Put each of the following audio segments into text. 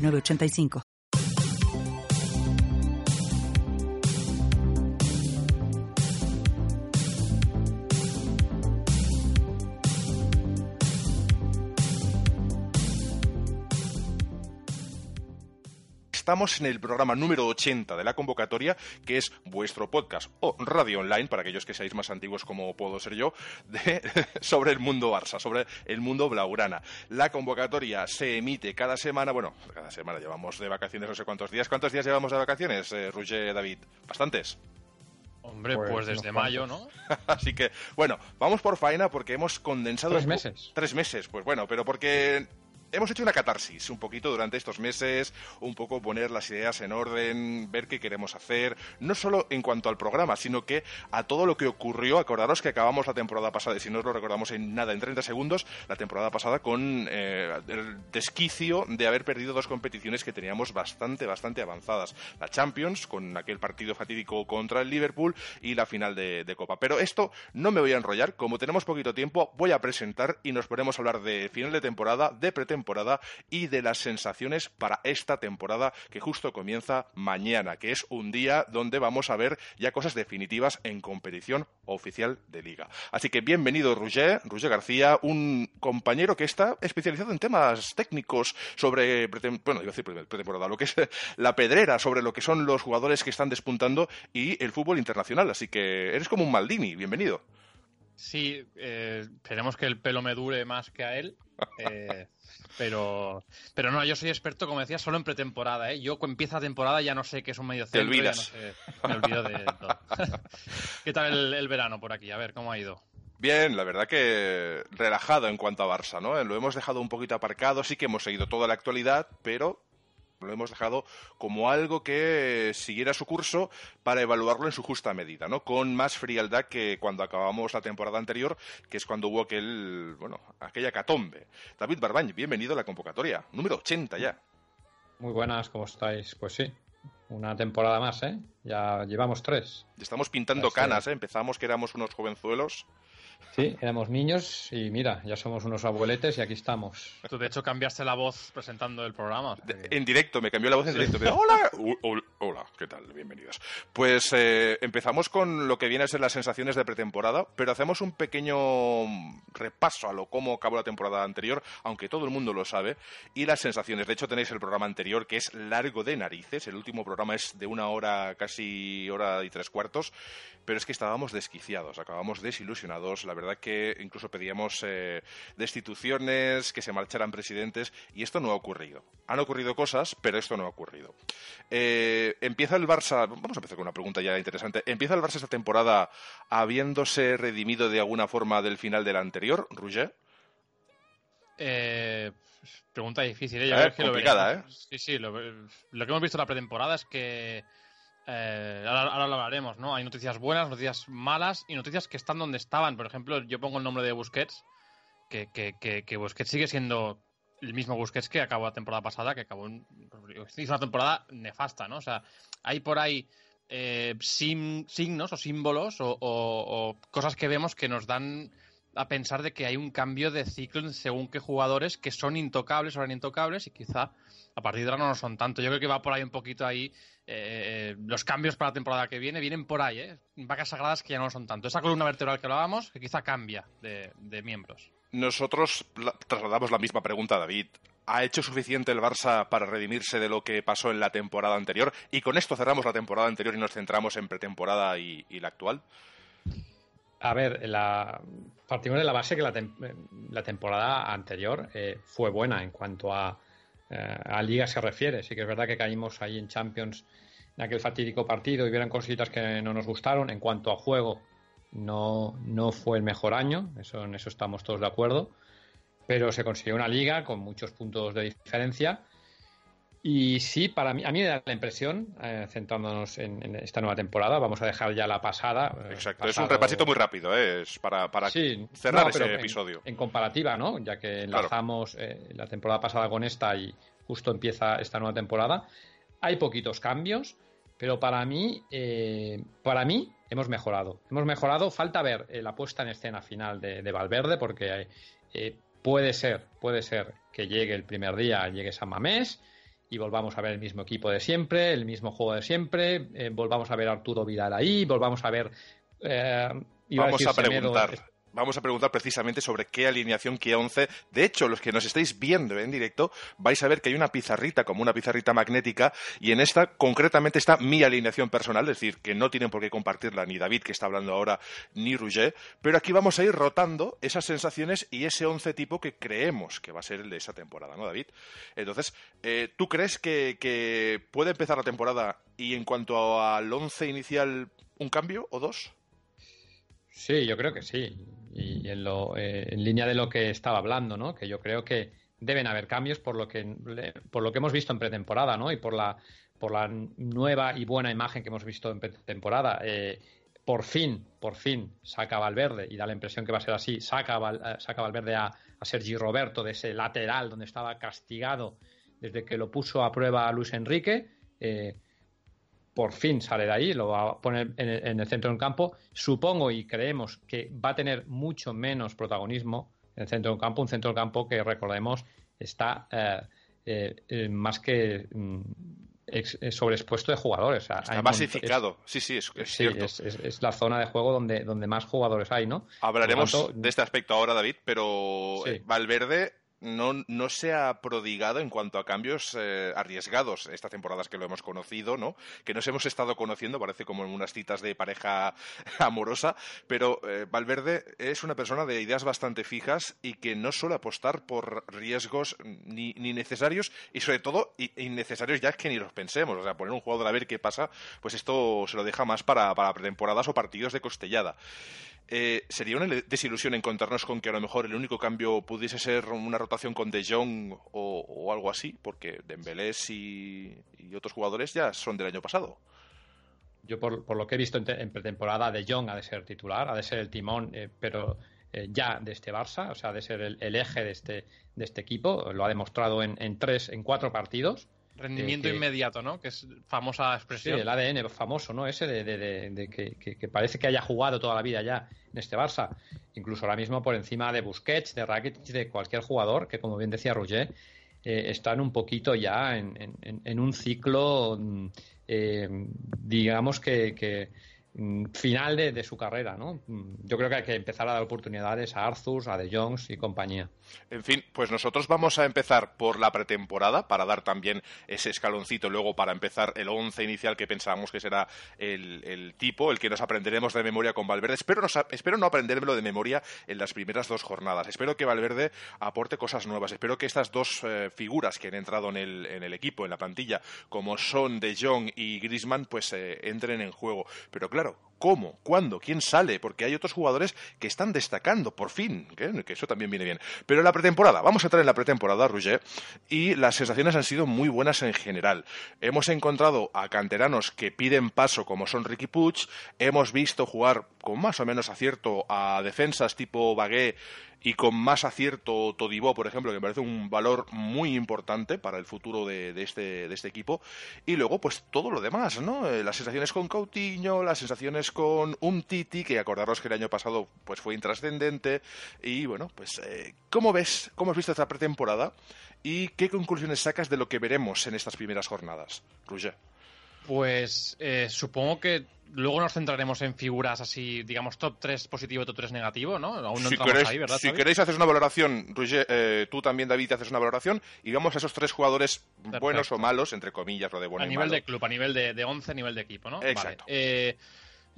985. Estamos en el programa número 80 de la convocatoria, que es vuestro podcast o radio online, para aquellos que seáis más antiguos como puedo ser yo, de, sobre el mundo Barça, sobre el mundo Blaugrana. La convocatoria se emite cada semana, bueno, cada semana llevamos de vacaciones no sé cuántos días. ¿Cuántos días llevamos de vacaciones, eh, David? ¿Bastantes? Hombre, pues, pues desde mayo, ¿no? Así que, bueno, vamos por faena porque hemos condensado... Tres meses. Tres meses, pues bueno, pero porque hemos hecho una catarsis un poquito durante estos meses, un poco poner las ideas en orden, ver qué queremos hacer, no solo en cuanto al programa, sino que a todo lo que ocurrió. Acordaros que acabamos la temporada pasada, y si no os lo recordamos en nada, en 30 segundos, la temporada pasada con eh, el desquicio de haber perdido dos competiciones que teníamos bastante, bastante avanzadas. La Champions, con aquel partido fatídico contra el Liverpool, y la final de, Copa. Pero esto no me voy a enrollar, como tenemos poquito tiempo, voy a presentar y nos ponemos hablar de final de temporada, de pretemporada temporada y de las sensaciones para esta temporada que justo comienza mañana, que es un día donde vamos a ver ya cosas definitivas en competición oficial de liga. Así que bienvenido Roger, Roger García, un compañero que está especializado en temas técnicos sobre, bueno, iba decir pretemporada, lo que es la pedrera, sobre lo que son los jugadores que están despuntando y el fútbol internacional. Así que eres como un Maldini, bienvenido. Sí, eh, esperemos que el pelo me dure más que a él. Eh, pero, pero no, yo soy experto, como decía, solo en pretemporada. ¿eh? Yo cuando empieza la temporada ya no sé qué es un medio centro. Te olvidas. me olvido de todo. ¿Qué tal el, verano por aquí? A ver, ¿cómo ha ido? Bien, la verdad que relajado en cuanto a Barça, ¿no? Lo hemos dejado un poquito aparcado, sí que hemos seguido toda la actualidad, pero lo hemos dejado como algo que siguiera su curso para evaluarlo en su justa medida, ¿no? Con más frialdad que cuando acabamos la temporada anterior, que es cuando hubo aquel, bueno, aquella catombe. David Barbañ, bienvenido a la convocatoria, número 80 ya. Muy buenas, ¿cómo estáis? Pues sí, una temporada más, ¿eh? Ya llevamos tres. Estamos pintando canas, ¿eh? Empezamos que éramos unos jovenzuelos Sí, éramos niños y mira, ya somos unos abueletes y aquí estamos. Tú de hecho cambiaste la voz presentando el programa. en directo, me cambió la voz en directo. hola, hola, ¿qué tal? Bienvenidos. Pues eh, empezamos con lo que viene a ser las sensaciones de pretemporada, pero hacemos un pequeño repaso a lo cómo acabó la temporada anterior, aunque todo el mundo lo sabe, y las sensaciones. De hecho tenéis el programa anterior que es largo de narices, el último programa es de una hora, casi hora y tres cuartos, pero es que estábamos desquiciados, acabamos desilusionados la verdad que incluso pedíamos eh, destituciones, que se marcharan presidentes, y esto no ha ocurrido. Han ocurrido cosas, pero esto no ha ocurrido. Eh, empieza el Barça, vamos a empezar con una pregunta ya interesante. ¿Empieza el Barça esta temporada habiéndose redimido de alguna forma del final de la anterior, Roger? Eh, pregunta difícil, ¿eh? complicada, ¿eh? Sí, sí, lo, que hemos visto en la pretemporada es que eh, ahora, lo hablaremos, ¿no? Hay noticias buenas, noticias malas y noticias que están donde estaban. Por ejemplo, yo pongo el nombre de Busquets, que, que, Busquets sigue siendo el mismo Busquets que acabó la temporada pasada, que acabó en, hizo una temporada nefasta, ¿no? O sea, hay por ahí eh, signos o símbolos o, cosas que vemos que nos dan a pensar de que hay un cambio de ciclo según qué jugadores que son intocables o eran intocables y quizá a partir de ahora no lo son tanto. Yo creo que va por ahí un poquito ahí eh, los cambios para la temporada que viene vienen por ahí, ¿eh? Vacas sagradas que ya no lo son tanto. Esa columna vertebral que hablábamos, que quizá cambia de, miembros. Nosotros trasladamos la misma pregunta a David. ¿Ha hecho suficiente el Barça para redimirse de lo que pasó en la temporada anterior? Y con esto cerramos la temporada anterior y nos centramos en pretemporada y, la actual. A ver, la, partimos de la base que la, temporada anterior eh, fue buena en cuanto a, eh, a Liga se refiere. Sí que es verdad que caímos ahí en Champions en aquel fatídico partido y vieron cositas que no nos gustaron. En cuanto a juego, no, no fue el mejor año, eso, en eso estamos todos de acuerdo. Pero se consiguió una liga con muchos puntos de diferencia. Y sí, para mí, a mí me da la impresión, eh, centrándonos en, esta nueva temporada, vamos a dejar ya la pasada. Eh, Exacto, es un repasito muy rápido, ¿eh? es para, para cerrar ese episodio. En, comparativa, ¿no? Ya que enlazamos la temporada pasada con esta y justo empieza esta nueva temporada. Hay poquitos cambios, pero para mí, para mí hemos mejorado. Hemos mejorado, falta ver la puesta en escena final de, de Valverde, porque puede ser, puede ser que llegue el primer día, llegue San Mamés y volvamos a ver el mismo equipo de siempre, el mismo juego de siempre, eh, volvamos a ver a Arturo Vidal ahí, volvamos a ver... Eh, Vamos a, preguntar. Vamos a preguntar precisamente sobre qué alineación, qué once. De hecho, los que nos estáis viendo en directo, vais a ver que hay una pizarrita, como una pizarrita magnética, y en esta concretamente está mi alineación personal, es decir, que no tienen por qué compartirla ni David, que está hablando ahora, ni Rouget, pero aquí vamos a ir rotando esas sensaciones y ese once tipo que creemos que va a ser el de esa temporada, ¿no, David? Entonces, eh, ¿tú crees que, que puede empezar la temporada y en cuanto al once inicial, un cambio o dos? Sí, yo creo que sí. Y en, lo, eh, en línea de lo que estaba hablando, ¿no? Que yo creo que deben haber cambios por lo que, por lo que hemos visto en pretemporada, ¿no? Y por la, por la nueva y buena imagen que hemos visto en pretemporada. Eh, por fin, por fin, saca Valverde, y da la impresión que va a ser así, saca, eh, saca Valverde a, a Sergi Roberto de ese lateral donde estaba castigado desde que lo puso a prueba a Luis Enrique. Eh, por fin sale de ahí, lo va a poner en el, centro del campo. Supongo y creemos que va a tener mucho menos protagonismo en el centro del campo, un centro del campo que recordemos está eh, eh, eh, más que mm, sobreexpuesto de jugadores. está masificado, sí, sí, es, cierto. Es, la zona de juego donde, donde más jugadores hay, ¿no? Hablaremos de este aspecto ahora, David, pero Valverde no, no se ha prodigado en cuanto a cambios eh, arriesgados estas temporadas que lo hemos conocido, ¿no? Que nos hemos estado conociendo, parece como en unas citas de pareja amorosa, pero eh, Valverde es una persona de ideas bastante fijas y que no suele apostar por riesgos ni, ni necesarios y sobre todo innecesarios ya que ni los pensemos. O sea, poner un jugador a ver qué pasa, pues esto se lo deja más para, para pretemporadas o partidos de costellada. Eh, sería una desilusión encontrarnos con que a lo mejor el único cambio pudiese ser una rotación con De Jong o, algo así, porque Dembélé y, otros jugadores ya son del año pasado. Yo por, lo que he visto en, pretemporada, De Jong ha de ser titular, ha de ser el timón, eh, pero eh, ya de este Barça, o sea, de ser el, eje de este, de este equipo, lo ha demostrado en, en tres, en cuatro partidos. Rendimiento inmediato, ¿no? Que es famosa expresión. Sí, el ADN famoso, ¿no? Ese de, que, parece que haya jugado toda la vida ya en este Barça. Incluso ahora mismo por encima de Busquets, de Rakitic, de cualquier jugador que, como bien decía Roger, eh, están un poquito ya en, un ciclo, mm, eh, digamos que final de, su carrera, ¿no? Mm, yo creo que hay que empezar a dar oportunidades a Arthur, a De Jongs y compañía. En fin, pues nosotros vamos a empezar por la pretemporada para dar también ese escaloncito luego para empezar el once inicial que pensábamos que será el, tipo, el que nos aprenderemos de memoria con Valverde. Espero no, espero no aprendérmelo de memoria en las primeras dos jornadas. Espero que Valverde aporte cosas nuevas. Espero que estas dos eh, figuras que han entrado en el, equipo, en la plantilla, como son De Jong y Griezmann, pues eh, entren en juego. Pero claro, claro, ¿cómo? ¿Cuándo? ¿Quién sale? Porque hay otros jugadores que están destacando, por fin, que, eso también viene bien. Pero en la pretemporada, vamos a entrar en la pretemporada, Roger, y las sensaciones han sido muy buenas en general. Hemos encontrado a canteranos que piden paso, como son Ricky Puig, hemos visto jugar con más o menos acierto a defensas tipo Bagué y con más acierto Todibó, por ejemplo, que me parece un valor muy importante para el futuro de, este, de este equipo. Y luego, pues todo lo demás, ¿no? Eh, las sensaciones con Coutinho, las sensaciones con un Titi, que acordaros que el año pasado pues fue intrascendente. Y bueno, pues, eh, ¿cómo ves, cómo has visto esta pretemporada? ¿Y qué conclusiones sacas de lo que veremos en estas primeras jornadas, Roger? Pues eh, supongo que luego nos centraremos en figuras así, digamos, top 3 positivo, top 3 negativo, ¿no? Aún no si queréis, ahí, ¿verdad? Si queréis hacer una valoración, eh, tú también, David, haces una valoración y vamos a esos tres jugadores buenos o malos, entre comillas, lo de bueno A nivel de club, a nivel de, de 11, a nivel de equipo, ¿no? Exacto. Eh,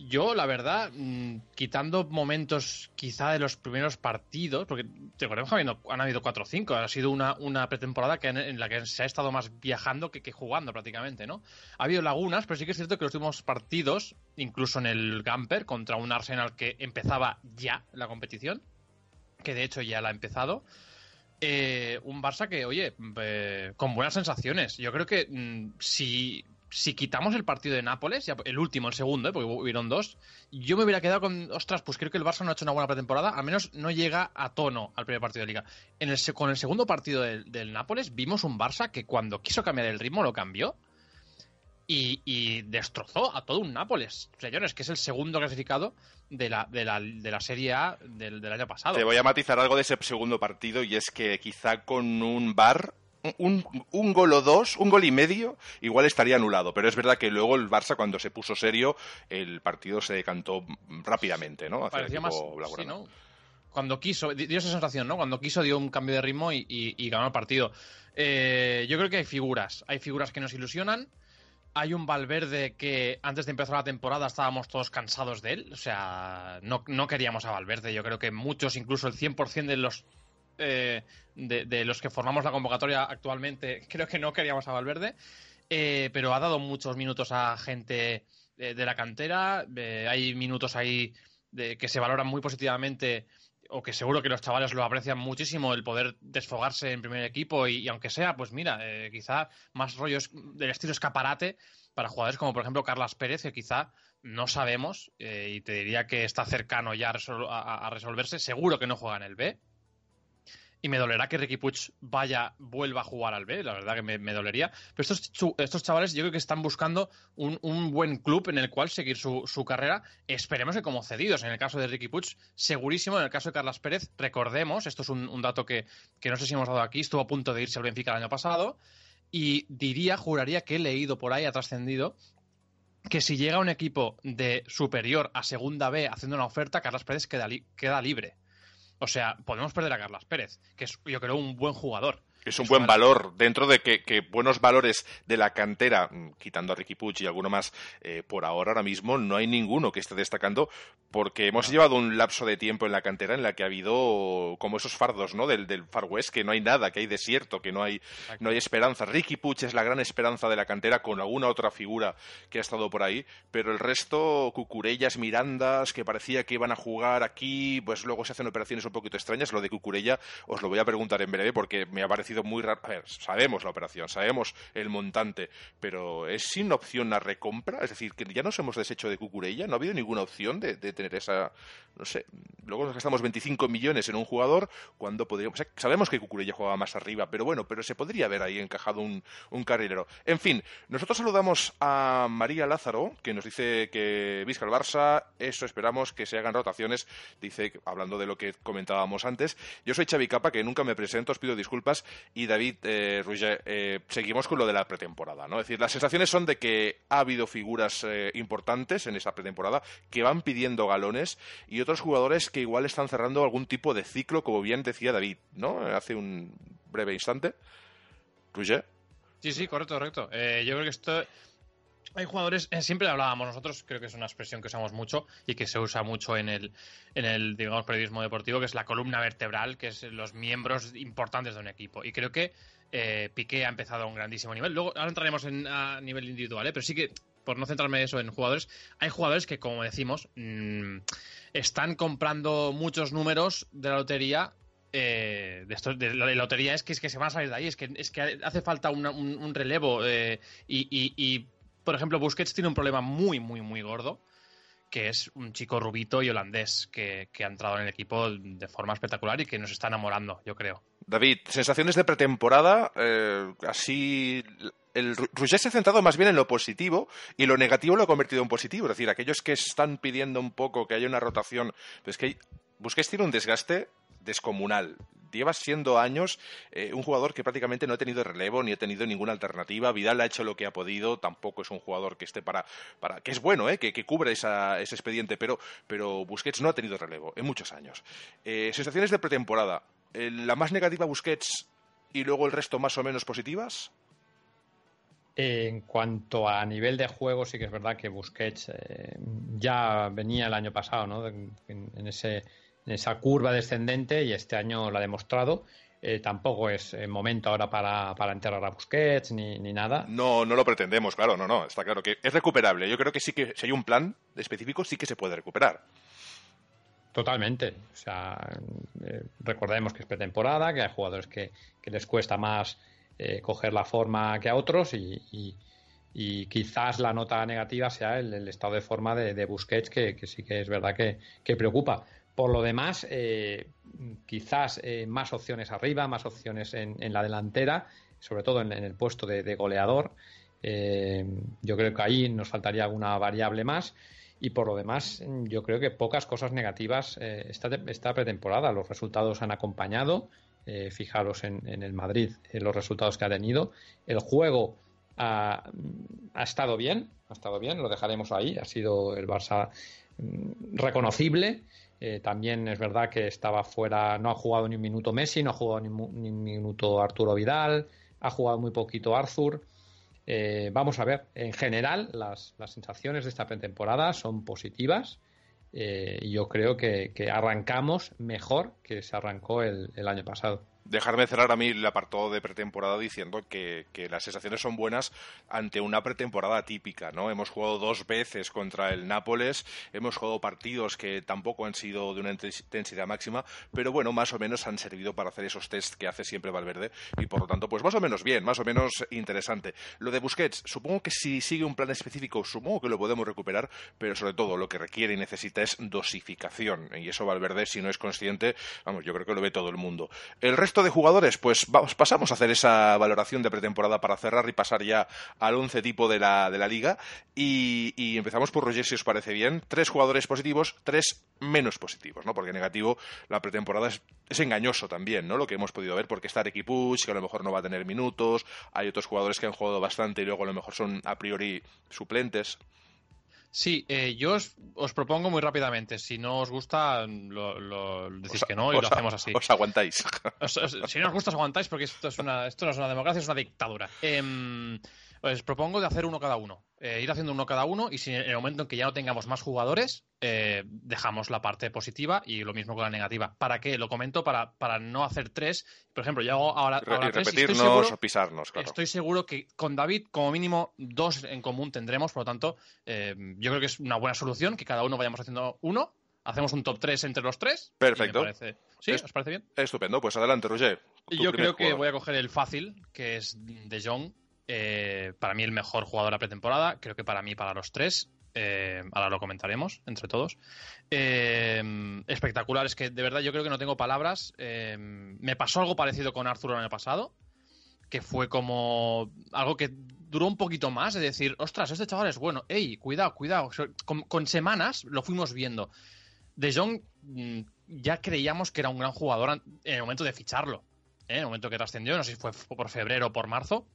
yo, la verdad, mm, quitando momentos quizá de los primeros partidos, porque te que han habido cuatro o cinco, ha sido una, una pretemporada que en, la que se ha estado más viajando que, jugando prácticamente, ¿no? Ha habido lagunas, pero sí que es cierto que los últimos partidos, incluso en el Gamper, contra un Arsenal que empezaba ya la competición, que de hecho ya la ha empezado, eh, un Barça que, oye, eh, con buenas sensaciones. Yo creo que mm, si, si quitamos el partido de Nápoles, el último, el segundo, ¿eh? porque hubieron dos, yo me hubiera quedado con, ostras, pues creo que el Barça no ha hecho una buena pretemporada, al menos no llega a tono al primer partido de liga. En el, con el segundo partido del, del Nápoles vimos un Barça que cuando quiso cambiar el ritmo lo cambió y, destrozó a todo un Nápoles. Señores, que es el segundo clasificado de la, de la, de la Serie A del, año pasado. Te voy a matizar algo de ese segundo partido y es que quizá con un bar un, un, gol o dos, un gol y medio, igual estaría anulado. Pero es verdad que luego el Barça, cuando se puso serio, el partido se decantó rápidamente, ¿no? Parecía más, Cuando quiso, dio esa sensación, ¿no? Cuando quiso dio un cambio de ritmo y, ganó el partido. Eh, yo creo que hay figuras, hay figuras que nos ilusionan hay un Valverde que antes de empezar la temporada estábamos todos cansados de él. O sea, no, queríamos a Valverde. Yo creo que muchos, incluso el 100% de los, eh, de, los que formamos la convocatoria actualmente, creo que no queríamos a Valverde. Eh, pero ha dado muchos minutos a gente de, la cantera. Eh, hay minutos ahí que se valoran muy positivamente o que seguro que los chavales lo aprecian muchísimo, el poder desfogarse en primer equipo y, aunque sea, pues mira, eh, quizá más rollos del estilo escaparate para jugadores como por ejemplo Carlas Pérez, que quizá no sabemos eh, y te diría que está cercano ya a, resolverse, seguro que no juega en el B, y me dolerá que Ricky Puig vaya, vuelva a jugar al B, la verdad que me, dolería. Pero estos, chavales yo creo que están buscando un, buen club en el cual seguir su, carrera. Esperemos que como cedidos, en el caso de Ricky Puig, segurísimo. En el caso de Carlos Pérez, recordemos, esto es un, dato que, no sé si hemos dado aquí, estuvo a punto de irse al Benfica el año pasado. Y diría, juraría que he leído por ahí, ha trascendido, que si llega un equipo de superior a segunda B haciendo una oferta, Carlos Pérez queda libre. O sea, podemos perder a Carlas Pérez, que es, yo creo, un buen jugador. Es un buen valor, dentro de que, buenos valores de la cantera, mm, quitando a Ricky Puig y alguno más, eh, por ahora, ahora mismo, no hay ninguno que esté destacando, porque hemos llevado un lapso de tiempo en la cantera en la que ha habido como esos fardos, ¿no? Del, del Far West, que no hay nada, que hay desierto, que no hay, no hay esperanza. Ricky Puig es la gran esperanza de la cantera, con alguna otra figura que ha estado por ahí, pero el resto, Cucurellas, Mirandas, que parecía que iban a jugar aquí, pues luego se hacen operaciones un poquito extrañas. Lo de Cucurella os lo voy a preguntar en breve, porque me ha parecido muy raro. A sabemos la operación, sabemos el montante, pero ¿es sin opción la recompra? Es decir, que ya nos hemos deshecho de Cucurella, no ha habido ninguna opción de, tener esa. No sé, luego nos gastamos 25 millones en un jugador cuando podríamos. sabemos que Cucurella jugaba más arriba, pero bueno, pero se podría haber ahí encajado un, un carrilero. En fin, nosotros saludamos a María Lázaro, que nos dice que visca el Barça, eso esperamos que se hagan rotaciones. Dice, hablando de lo que comentábamos antes, yo soy Xavi Capa, que nunca me presento, os pido disculpas y David eh, eh, seguimos con lo de la pretemporada, ¿no? Es decir, las sensaciones son de que ha habido figuras eh, importantes en esa pretemporada que van pidiendo galones y otros jugadores que igual están cerrando algún tipo de ciclo, como bien decía David, ¿no? Hace un breve instante. Roger. Sí, sí, correcto, correcto. yo creo que esto hay jugadores, eh, siempre hablábamos nosotros, creo que es una expresión que usamos mucho y que se usa mucho en el, en el digamos, periodismo deportivo, que es la columna vertebral, que es los miembros importantes de un equipo. Y creo que eh, Piqué ha empezado a un grandísimo nivel. Luego, ahora entraremos en, a nivel individual, ¿eh? pero sí que, por no centrarme eso en jugadores, hay jugadores que, como decimos, mm, están comprando muchos números de la lotería de, esto, de, la lotería es que, es que se van a salir de ahí, es que, es que hace falta un, relevo y, y, por ejemplo, Busquets tiene un problema muy, muy, muy gordo, que es un chico rubito y holandés que, ha entrado en el equipo de forma espectacular y que nos está enamorando, yo creo. David, sensaciones de pretemporada, eh, así el se ha centrado más bien en lo positivo y lo negativo lo ha convertido en positivo. Es decir, aquellos que están pidiendo un poco que haya una rotación, pues que Busquets tiene un desgaste descomunal. Lleva siendo años eh, un jugador que prácticamente no ha tenido relevo ni ha tenido ninguna alternativa. Vidal ha hecho lo que ha podido. Tampoco es un jugador que esté para. para que es bueno, eh, que, que cubre ese expediente, pero, pero Busquets no ha tenido relevo en muchos años. Eh, sensaciones de pretemporada. la más negativa Busquets y luego el resto más o menos positivas. En cuanto a nivel de juego, sí que es verdad que Busquets ya venía el año pasado, ¿no? en ese esa curva descendente y este año lo ha demostrado. Eh, tampoco es eh, momento ahora para, para enterrar a Busquets ni, ni, nada. No, no lo pretendemos, claro, no, no, está claro que es recuperable. Yo creo que sí que si hay un plan específico sí que se puede recuperar. Totalmente. O sea, eh, recordemos que es pretemporada, que hay jugadores que, les cuesta más eh, coger la forma que a otros y, quizás la nota negativa sea el, estado de forma de, Busquets, que, sí que es verdad que, preocupa. Por lo demás, eh, quizás más opciones arriba, más opciones en, la delantera, sobre todo en, el puesto de, goleador. yo creo que ahí nos faltaría alguna variable más. Y por lo demás, yo creo que pocas cosas negativas eh, esta, pretemporada. Los resultados han acompañado. Eh, fijaros en, el Madrid, eh, los resultados que ha tenido. El juego ha, estado bien, ha estado bien, lo dejaremos ahí. Ha sido el Barça mm, reconocible. también es verdad que estaba fuera, no ha jugado ni un minuto Messi, no ha jugado ni, un minuto Arturo Vidal, ha jugado muy poquito Arthur. Eh, vamos a ver, en general las, sensaciones de esta pretemporada son positivas. Eh, y yo creo que, arrancamos mejor que se arrancó el año pasado dejarme cerrar a mí el apartado de pretemporada diciendo que, las sensaciones son buenas ante una pretemporada típica, ¿no? Hemos jugado dos veces contra el Nápoles, hemos jugado partidos que tampoco han sido de una intensidad máxima, pero bueno, más o menos han servido para hacer esos test que hace siempre Valverde y por lo tanto, pues más o menos bien, más o menos interesante. Lo de Busquets, supongo que si sigue un plan específico, supongo que lo podemos recuperar, pero sobre todo lo que requiere y necesita es dosificación y eso Valverde, si no es consciente, vamos, yo creo que lo ve todo el mundo. El resto de jugadores, pues vamos, pasamos a hacer esa valoración de pretemporada para cerrar y pasar ya al once tipo de la, de la liga. Y, empezamos por Roger, si os parece bien. Tres jugadores positivos, tres menos positivos, ¿no? Porque negativo, la pretemporada es, engañoso también, ¿no? Lo que hemos podido ver, porque está Ricky Puig, que a lo mejor no va a tener minutos. Hay otros jugadores que han jugado bastante y luego a lo mejor son a priori suplentes. Sí, eh, yo os, propongo muy rápidamente. Si no os gusta, lo, decís que no y lo hacemos así. Os aguantáis. si no os gusta, os aguantáis porque esto, es una, esto no es una democracia, es una dictadura. Eh, os propongo de hacer uno cada uno. Eh, ir haciendo uno cada uno y si en el momento en que ya no tengamos más jugadores, eh, dejamos la parte positiva y lo mismo con la negativa. ¿Para qué? Lo comento para, para no hacer tres. Por ejemplo, yo hago ahora, y repetirnos o pisarnos, claro. Estoy seguro que con David, como mínimo, dos en común tendremos. Por lo tanto, eh, yo creo que es una buena solución que cada uno vayamos haciendo uno. Hacemos un top 3 entre los tres. Perfecto. ¿Sí? ¿Os parece bien? Estupendo. Pues adelante, Roger. Yo creo que voy a coger el fácil, que es De Jong eh, para mí el mejor jugador de la pretemporada, creo que para mí para los tres. Eh, ahora lo comentaremos entre todos. Eh, espectacular, es que de verdad yo creo que no tengo palabras. me pasó algo parecido con Arthur el año pasado, que fue como algo que duró un poquito más, es decir, ostras, este chaval es bueno, ey, cuidado, cuidado. Con, semanas lo fuimos viendo. De Jong mm, ya creíamos que era un gran jugador en el momento de ficharlo, en el momento que trascendió, no sé si fue por febrero o por marzo,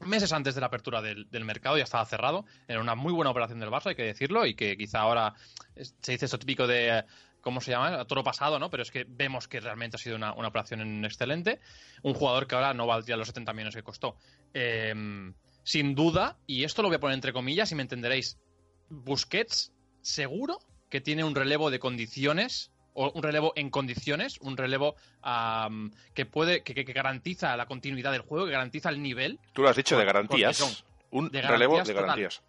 meses antes de la apertura del, mercado ya estaba cerrado. Era una muy buena operación del Barça, hay que decirlo, y que quizá ahora se dice esto típico de. ¿Cómo se llama? A toro pasado, ¿no? Pero es que vemos que realmente ha sido una, operación excelente. Un jugador que ahora no valdría los 70 millones que costó. Em, sin duda, y esto lo voy a poner entre comillas y me entenderéis, Busquets seguro que tiene un relevo de condiciones un relevo en condiciones, un relevo que puede, que, garantiza la continuidad del juego, que garantiza el nivel. Tú lo has dicho, de garantías. Un relevo de garantías.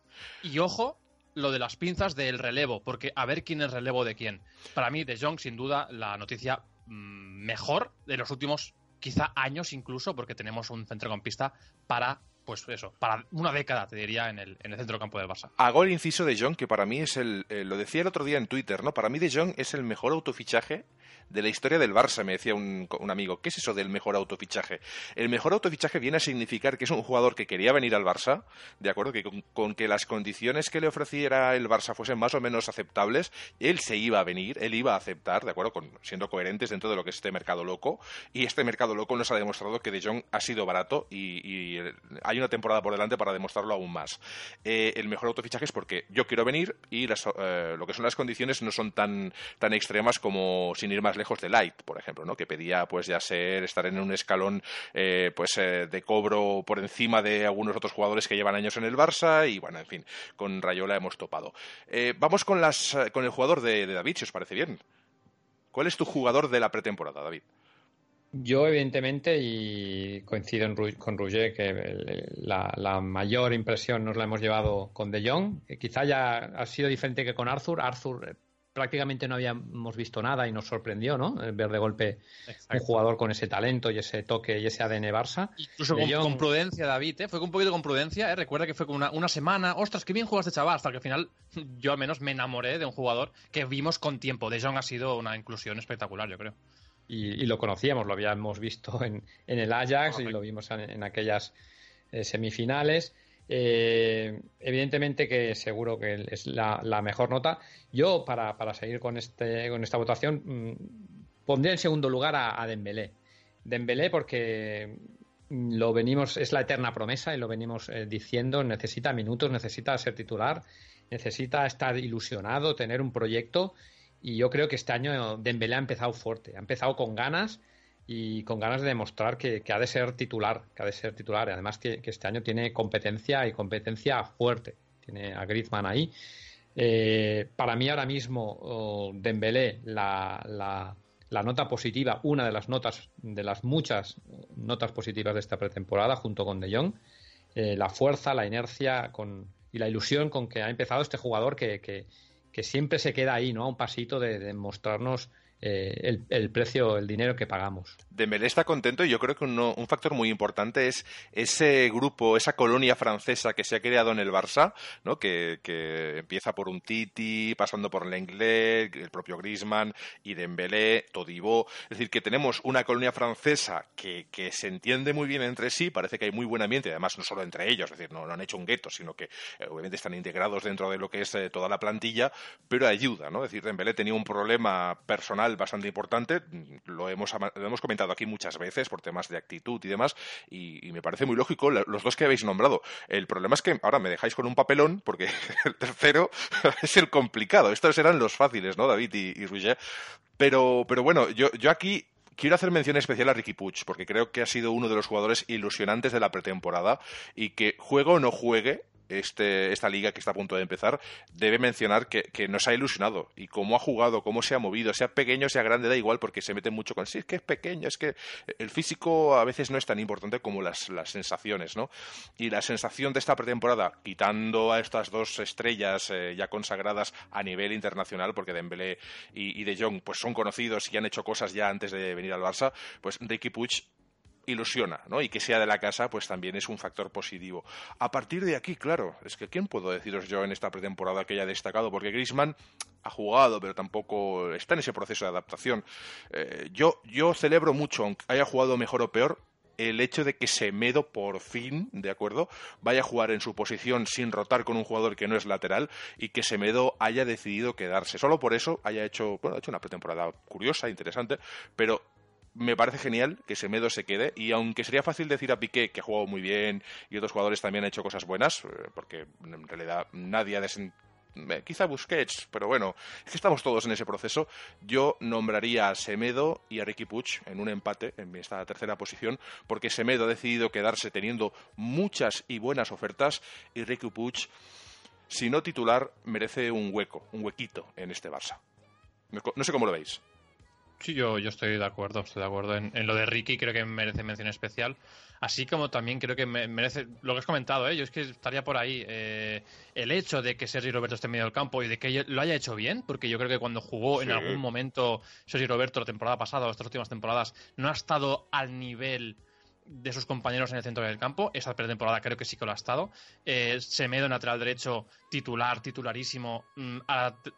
Y ojo, lo de las pinzas del relevo, porque a ver quién es relevo de quién. Para mí, De Jong, sin duda, la noticia mm, mejor de los últimos quizá años incluso, porque tenemos un centrocampista para pues eso, para una década, te diría, en el, en el centro campo del Barça. Hago el inciso de Jong, que para mí es el, eh, lo decía el otro día en Twitter, ¿no? Para mí de Jong es el mejor autofichaje de la historia del Barça, me decía un, amigo. ¿Qué es eso del mejor autofichaje? El mejor autofichaje viene a significar que es un jugador que quería venir al Barça, ¿de acuerdo? Que con, que las condiciones que le ofreciera el Barça fuesen más o menos aceptables, él se iba a venir, él iba a aceptar, ¿de acuerdo? Con, siendo coherentes dentro de lo que es este mercado loco. Y este mercado loco nos ha demostrado que De Jong ha sido barato y, hay una temporada por delante para demostrarlo aún más. Eh, el mejor autofichaje es porque yo quiero venir y eh, lo que son las condiciones no son tan, tan extremas como sin ir más lejos de Light, por ejemplo, ¿no? que pedía pues ya ser estar en un escalón eh, pues eh, de cobro por encima de algunos otros jugadores que llevan años en el Barça y bueno, en fin, con Rayola hemos topado. Eh, vamos con las con el jugador de, David, si os parece bien. ¿Cuál es tu jugador de la pretemporada, David? Yo, evidentemente, y coincido con Roger, que la, mayor impresión nos la hemos llevado con De Jong. Quizá ya ha sido diferente que con Arthur. Arthur prácticamente no habíamos visto nada y nos sorprendió, ¿no? Ver de golpe un jugador con ese talento y ese toque y ese ADN Barça. Incluso con, prudencia, David, ¿eh? Fue con un poquito con prudencia, ¿eh? Recuerda que fue con una, semana. Ostras, qué bien jugaste, este chaval. Hasta que al final yo al menos me enamoré de un jugador que vimos con tiempo. De Jong ha sido una inclusión espectacular, yo creo. Y, lo conocíamos, lo habíamos visto en, el Ajax y lo vimos en, aquellas eh, semifinales. Eh, evidentemente que seguro que es la, mejor nota. Yo, para, seguir con, este, con esta votación, mm, pondría en segundo lugar a, Dembélé. Dembélé porque lo venimos, es la eterna promesa y lo venimos eh, diciendo, necesita minutos, necesita ser titular, necesita estar ilusionado, tener un proyecto y yo creo que este año Dembélé ha empezado fuerte, ha empezado con ganas y con ganas de demostrar que, ha de ser titular, que ha de ser titular. Y además que, este año tiene competencia y competencia fuerte. Tiene a Griezmann ahí. Eh, para mí ahora mismo oh, Dembélé la, la, nota positiva, una de las notas, de las muchas notas positivas de esta pretemporada junto con De Jong, eh, la fuerza, la inercia con, y la ilusión con que ha empezado este jugador que, que, que siempre se queda ahí, ¿no? A un pasito de, de mostrarnos eh, el, precio, el dinero que pagamos. Dembélé está contento y yo creo que un factor muy importante es ese grupo, esa colonia francesa que se ha creado en el Barça, ¿no? que, empieza por un Titi, pasando por Lenglet, el propio Griezmann y Dembélé, Todibo. Es decir, que tenemos una colonia francesa que, se entiende muy bien entre sí, parece que hay muy buen ambiente, además no solo entre ellos, es decir, no, han hecho un gueto, sino que eh, obviamente están integrados dentro de lo que es eh, toda la plantilla, pero ayuda, ¿no? Es decir, Dembélé tenía un problema personal bastante importante, lo hemos, hemos comentado aquí muchas veces por temas de actitud y demás, y, me parece muy lógico los dos que habéis nombrado. El problema es que ahora me dejáis con un papelón, porque el tercero es el complicado. Estos eran los fáciles, ¿no, David y, y Pero, pero bueno, yo, yo aquí Quiero hacer mención especial a Ricky Puig, porque creo que ha sido uno de los jugadores ilusionantes de la pretemporada y que juegue o no juegue, este, esta liga que está a punto de empezar, debe mencionar que, nos ha ilusionado y cómo ha jugado, cómo se ha movido, sea pequeño, sea grande, da igual porque se mete mucho con sí, es que es pequeño, es que el físico a veces no es tan importante como las, sensaciones, ¿no? Y la sensación de esta pretemporada, quitando a estas dos estrellas eh, ya consagradas a nivel internacional, porque Dembélé y, y De Jong pues son conocidos y han hecho cosas ya antes de venir al Barça, pues Ricky Puig ilusiona, ¿no? Y que sea de la casa, pues también es un factor positivo. A partir de aquí, claro, es que ¿quién puedo deciros yo en esta pretemporada que haya destacado? Porque Griezmann ha jugado, pero tampoco está en ese proceso de adaptación. Eh, yo, yo celebro mucho, aunque haya jugado mejor o peor, el hecho de que Semedo por fin, ¿de acuerdo?, vaya a jugar en su posición sin rotar con un jugador que no es lateral y que Semedo haya decidido quedarse. Solo por eso haya hecho, bueno, ha hecho una pretemporada curiosa, interesante, pero me parece genial que Semedo se quede y aunque sería fácil decir a Piqué que ha jugado muy bien y otros jugadores también han hecho cosas buenas, eh, porque en realidad nadie ha desen... Eh, quizá Busquets, pero bueno, es que estamos todos en ese proceso. Yo nombraría a Semedo y a Ricky Puig en un empate en esta tercera posición, porque Semedo ha decidido quedarse teniendo muchas y buenas ofertas y Ricky Puig, si no titular, merece un hueco, un huequito en este Barça. No sé cómo lo veis. Sí, yo, yo estoy de acuerdo, estoy de acuerdo. En, lo de Ricky creo que merece mención especial. Así como también creo que merece lo que has comentado, ¿eh? yo es que estaría por ahí. Eh, el hecho de que Sergi Roberto esté en medio del campo y de que lo haya hecho bien, porque yo creo que cuando jugó en algún momento Sergi Roberto la temporada pasada o estas últimas temporadas no ha estado al nivel de sus compañeros en el centro del campo. Esa pretemporada creo que sí que lo ha estado. Eh, Semedo, lateral derecho, titular, titularísimo. Mm,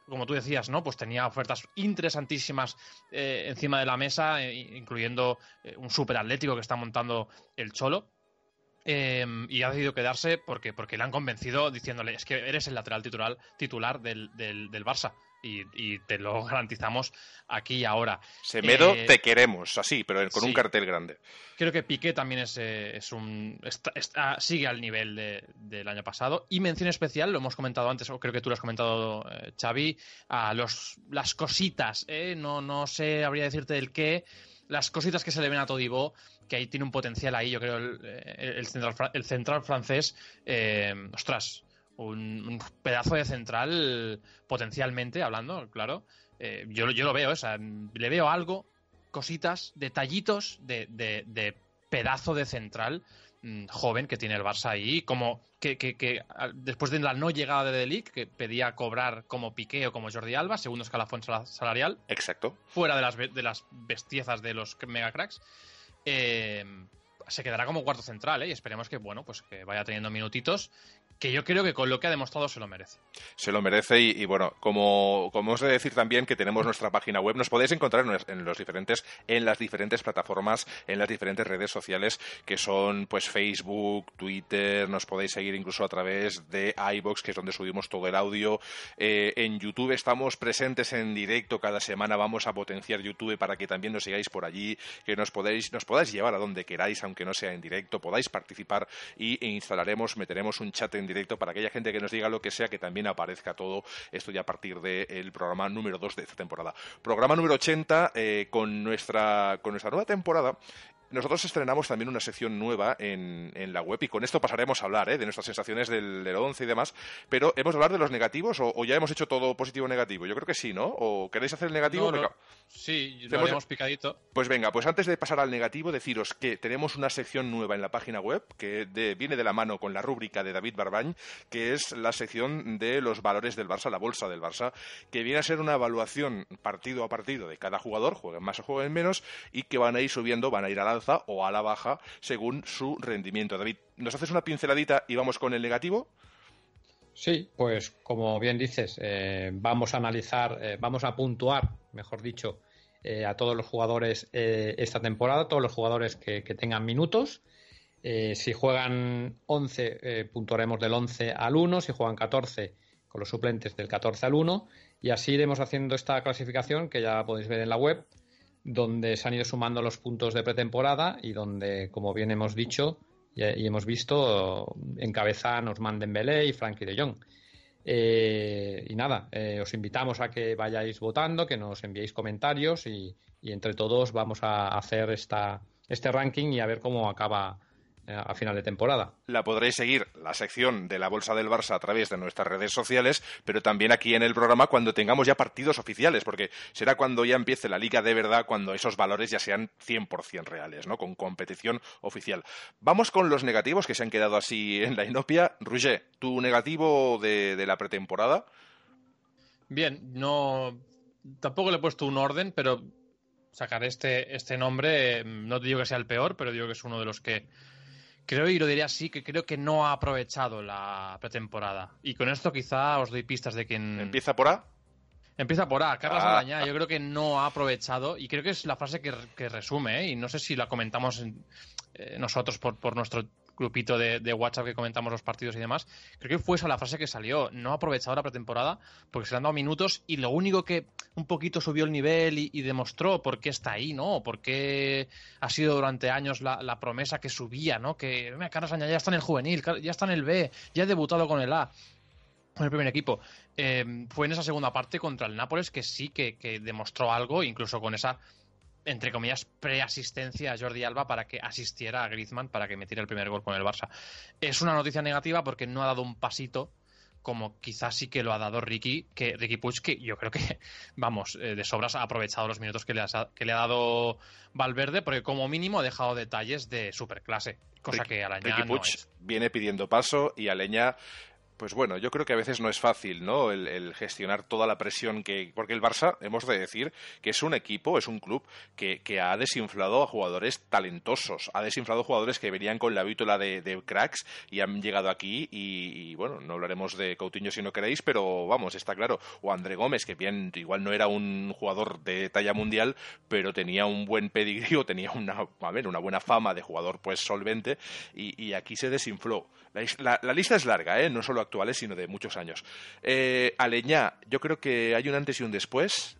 como tú decías, ¿no? Pues tenía ofertas interesantísimas eh, encima de la mesa, eh, incluyendo eh, un super atlético que está montando el Cholo. y ha decidido quedarse porque, porque le han convencido diciéndole es que eres el lateral titular, titular del, del, del Barça y, te lo garantizamos aquí y ahora. Semedo, eh, te queremos, así, pero con un cartel grande. Creo que Piqué también es, eh, es un sigue al nivel del año pasado. Y mención especial, lo hemos comentado antes, o creo que tú lo has comentado, eh, Xavi, a los, las cositas, no, no sé, habría decirte el qué, las cositas que se le ven a Todibo, que ahí tiene un potencial ahí, yo creo, el, central, el central francés, ostras, un, pedazo de central potencialmente hablando, claro. Eh, yo, yo lo veo, o sea, le veo algo, cositas, detallitos de, de, pedazo de central mm, joven que tiene el Barça ahí, como que, que, después de la no llegada de Delic, que pedía cobrar como Piqué o como Jordi Alba, segundo escalafón salarial. Exacto. Fuera de las, de las bestiezas de los megacracks. Eh, se quedará como cuarto central, ¿eh? y esperemos que, bueno, pues que vaya teniendo minutitos que yo creo que con lo que ha demostrado se lo merece. Se lo merece y, bueno, como, como os de decir también que tenemos nuestra página web, nos podéis encontrar en, los diferentes, en las diferentes plataformas, en las diferentes redes sociales que son pues Facebook, Twitter, nos podéis seguir incluso a través de iBox, que es donde subimos todo el audio. Eh, en YouTube estamos presentes en directo cada semana, vamos a potenciar YouTube para que también nos sigáis por allí, que nos podéis, nos podáis llevar a donde queráis, aunque no sea en directo, podáis participar y instalaremos, meteremos un chat en directo para aquella gente que nos diga lo que sea, que también aparezca todo esto ya a partir del programa número 2 de esta temporada. Programa número 80 eh, con, nuestra, con nuestra nueva temporada nosotros estrenamos también una sección nueva en, la web y con esto pasaremos a hablar ¿eh? de nuestras sensaciones del, del 11 y demás. Pero ¿hemos de hablar de los negativos o, ya hemos hecho todo positivo o negativo? Yo creo que sí, ¿no? ¿O queréis hacer el negativo? Sí, lo hemos picadito. Pues venga, pues antes de pasar al negativo, deciros que tenemos una sección nueva en la página web que viene de la mano con la rúbrica de David Barbañ, que es la sección de los valores del Barça, la bolsa del Barça, que viene a ser una evaluación partido a partido de cada jugador, jueguen más o jueguen menos, y que van a ir subiendo, van a ir al o a la baja según su rendimiento. David, ¿nos haces una pinceladita y vamos con el negativo? Sí, pues como bien dices, eh, vamos a analizar, eh, vamos a puntuar, mejor dicho, eh, a todos los jugadores esta temporada, todos los jugadores que, tengan minutos. si juegan 11, puntuaremos del 11 al 1, si juegan 14, con los suplentes del 14 al 1, y así iremos haciendo esta clasificación que ya podéis ver en la web donde se han ido sumando los puntos de pretemporada y donde, como bien hemos dicho y, hemos visto, encabezan Osman Dembélé y Frankie de Jong. Eh, y nada, eh, os invitamos a que vayáis votando, que nos enviéis comentarios y, y entre todos vamos a hacer esta, este ranking y a ver cómo acaba eh, a final de temporada. La podréis seguir, la sección de la Bolsa del Barça, a través de nuestras redes sociales, pero también aquí en el programa cuando tengamos ya partidos oficiales, porque será cuando ya empiece la liga de verdad, cuando esos valores ya sean 100% reales, ¿no? Con competición oficial. Vamos con los negativos que se han quedado así en la inopia. Roger, tu negativo de, de la pretemporada. Bien, no. Tampoco le he puesto un orden, pero sacar este, este nombre, no te digo que sea el peor, pero digo que es uno de los que Creo, y lo diría así, que creo que no ha aprovechado la pretemporada. Y con esto quizá os doy pistas de quién... ¿Empieza por A? Empieza por A, Carlos ah. yo creo que no ha aprovechado, y creo que es la frase que, resume, ¿eh? y no sé si la comentamos eh, nosotros por, por nuestro grupito de, WhatsApp que comentamos los partidos y demás, creo que fue esa la frase que salió. No ha aprovechado la pretemporada porque se le han dado minutos y lo único que un poquito subió el nivel y, demostró por qué está ahí, ¿no? Por qué ha sido durante años la, promesa que subía, ¿no? Que, mira, Carlos ya está en el juvenil, ya está en el B, ya ha debutado con el A con el primer equipo. Eh, fue en esa segunda parte contra el Nápoles que sí que, que demostró algo, incluso con esa entre comillas, preasistencia a Jordi Alba para que asistiera a Griezmann para que metiera el primer gol con el Barça. Es una noticia negativa porque no ha dado un pasito como quizás sí que lo ha dado Ricky, que Ricky Puig, que yo creo que, vamos, eh, de sobras ha aprovechado los minutos que le, ha, que le ha dado Valverde, porque como mínimo ha dejado detalles de superclase, cosa que Aleña Ricky Puig viene pidiendo paso y Aleña pues bueno, yo creo que a veces no es fácil, ¿no? El, gestionar toda la presión que. Porque el Barça, hemos de decir, que es un equipo, es un club que, ha desinflado a jugadores talentosos, ha desinflado jugadores que venían con la vítula de, cracks y han llegado aquí. Y, bueno, no hablaremos de Coutinho si no queréis, pero vamos, está claro. O André Gómez, que bien, igual no era un jugador de talla mundial, pero tenía un buen pedigrí tenía una, a ver, una buena fama de jugador pues solvente, y, aquí se desinfló. La, la, lista es larga, ¿eh? No solo actuales, sino de muchos años. Eh, Aleñá, yo creo que hay un antes y un después,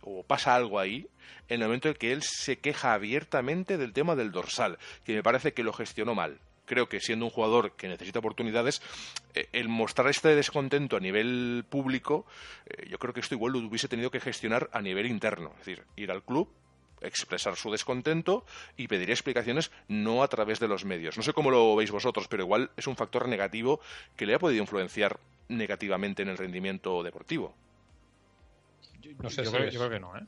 o pasa algo ahí, en el momento en que él se queja abiertamente del tema del dorsal, que me parece que lo gestionó mal. Creo que siendo un jugador que necesita oportunidades, eh, el mostrar este descontento a nivel público, eh, yo creo que esto igual lo hubiese tenido que gestionar a nivel interno. Es decir, ir al club, expresar su descontento y pedir explicaciones no a través de los medios. No sé cómo lo veis vosotros, pero igual es un factor negativo que le ha podido influenciar negativamente en el rendimiento deportivo. No sé, yo, creo, que no, ¿eh?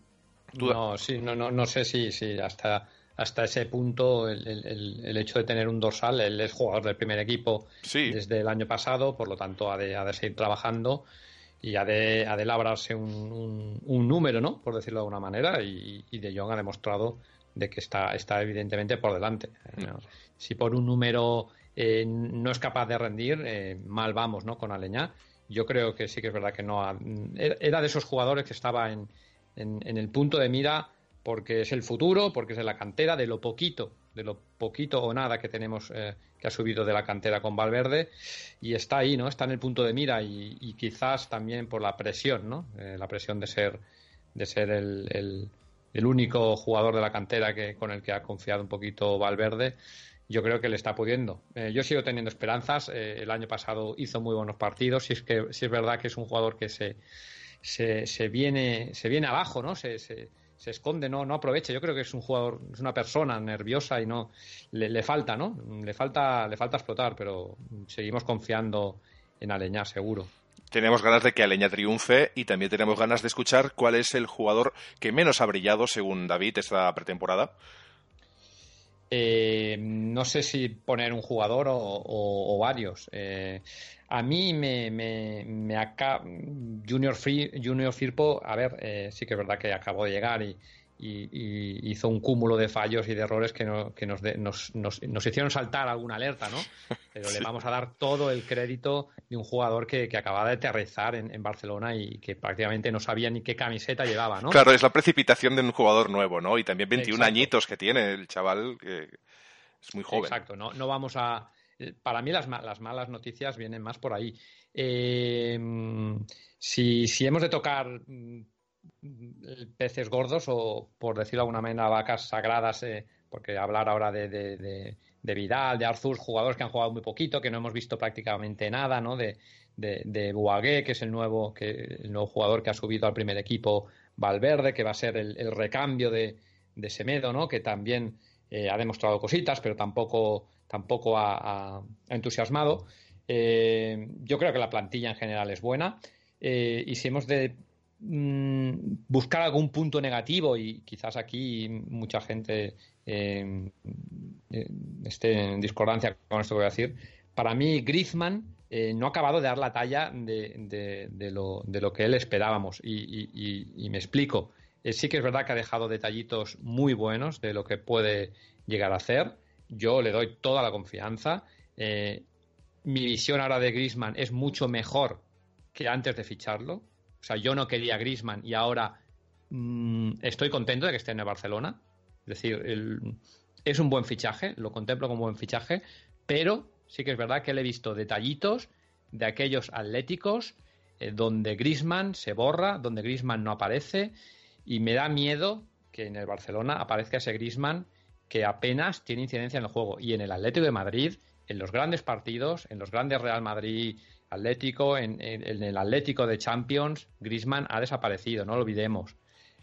No, sí, no, no, no sé si, si hasta, hasta ese punto el, hecho de tener un dorsal. Él es jugador del primer equipo desde el año pasado, por lo tanto ha de, seguir trabajando y ha de, ha de labrarse un, número, ¿no? Por decirlo de alguna manera. Y, De Jong ha demostrado de que está, está evidentemente por delante. Mm. Si por un número eh, no es capaz de rendir, eh, mal vamos, ¿no? Con Aleñá. Yo creo que sí que es verdad que no era de esos jugadores que estaba en, en el punto de mira porque es el futuro, porque es de la cantera, de lo poquito, de lo poquito o nada que tenemos eh, que ha subido de la cantera con Valverde y está ahí, ¿no? Está en el punto de mira y, quizás también por la presión, ¿no? Eh, la presión de ser de ser el, el, único jugador de la cantera que con el que ha confiado un poquito Valverde. Yo creo que le está pudiendo. Eh, yo sigo teniendo esperanzas. el año pasado hizo muy buenos partidos. Si es que si es verdad que es un jugador que se, se, se viene se viene abajo, ¿no? se esconde, no, no aprovecha. Yo creo que es un jugador, es una persona nerviosa y no le, falta, ¿no? Le falta, le falta explotar, pero seguimos confiando en Aleñá, seguro. Tenemos ganas de que Aleñá triunfe y también tenemos ganas de escuchar cuál es el jugador que menos ha brillado, según David, esta pretemporada. Eh, no sé si poner un jugador o, varios. Eh, a mí me, me, acá Junior, Free, Junior Firpo, a ver, eh, sí que es verdad que acabó de llegar y, hizo un cúmulo de fallos y de errores que, que nos, nos, nos, hicieron saltar alguna alerta, ¿no? Pero le vamos a dar todo el crédito de un jugador que, que acababa de aterrizar en, Barcelona y que prácticamente no sabía ni qué camiseta llevaba, ¿no? Claro, es la precipitación de un jugador nuevo, ¿no? Y también 21 añitos que tiene el chaval, que es muy joven. Exacto, no, no vamos a eh, para mí las, las malas noticias vienen más por ahí. Eh, si, si, hemos de tocar mm, peces gordos o, por decirlo de alguna manera, vacas sagradas, eh, porque hablar ahora de, de, Vidal, de Arthur, jugadores que han jugado muy poquito, que no hemos visto prácticamente nada, ¿no? De, de, que es el nuevo, que, el nuevo jugador que ha subido al primer equipo, Valverde, que va a ser el, recambio de, Semedo, ¿no? Que también ha demostrado cositas, pero tampoco tampoco ha, entusiasmado. Eh, yo creo que la plantilla en general es buena eh, y si hemos de mm, buscar algún punto negativo y quizás aquí mucha gente eh, esté en discordancia con esto que voy a decir, para mí Griezmann no ha acabado de dar la talla de, lo, que él esperábamos y, me explico. sí que es verdad que ha dejado detallitos muy buenos de lo que puede llegar a hacer yo le doy toda la confianza. Eh, mi visión ahora de Grisman es mucho mejor que antes de ficharlo. O sea, yo no quería Grisman y ahora mm, estoy contento de que esté en el Barcelona. Es decir, es un buen fichaje, lo contemplo como un buen fichaje, pero sí que es verdad que le he visto detallitos de aquellos atléticos eh, donde Grisman se borra, donde Grisman no aparece y me da miedo que en el Barcelona aparezca ese Grisman que apenas tiene incidencia en el juego. Y en el Atlético de Madrid, en los grandes partidos, en los grandes Real Madrid Atlético, en, el Atlético de Champions, Grisman ha desaparecido, no lo olvidemos.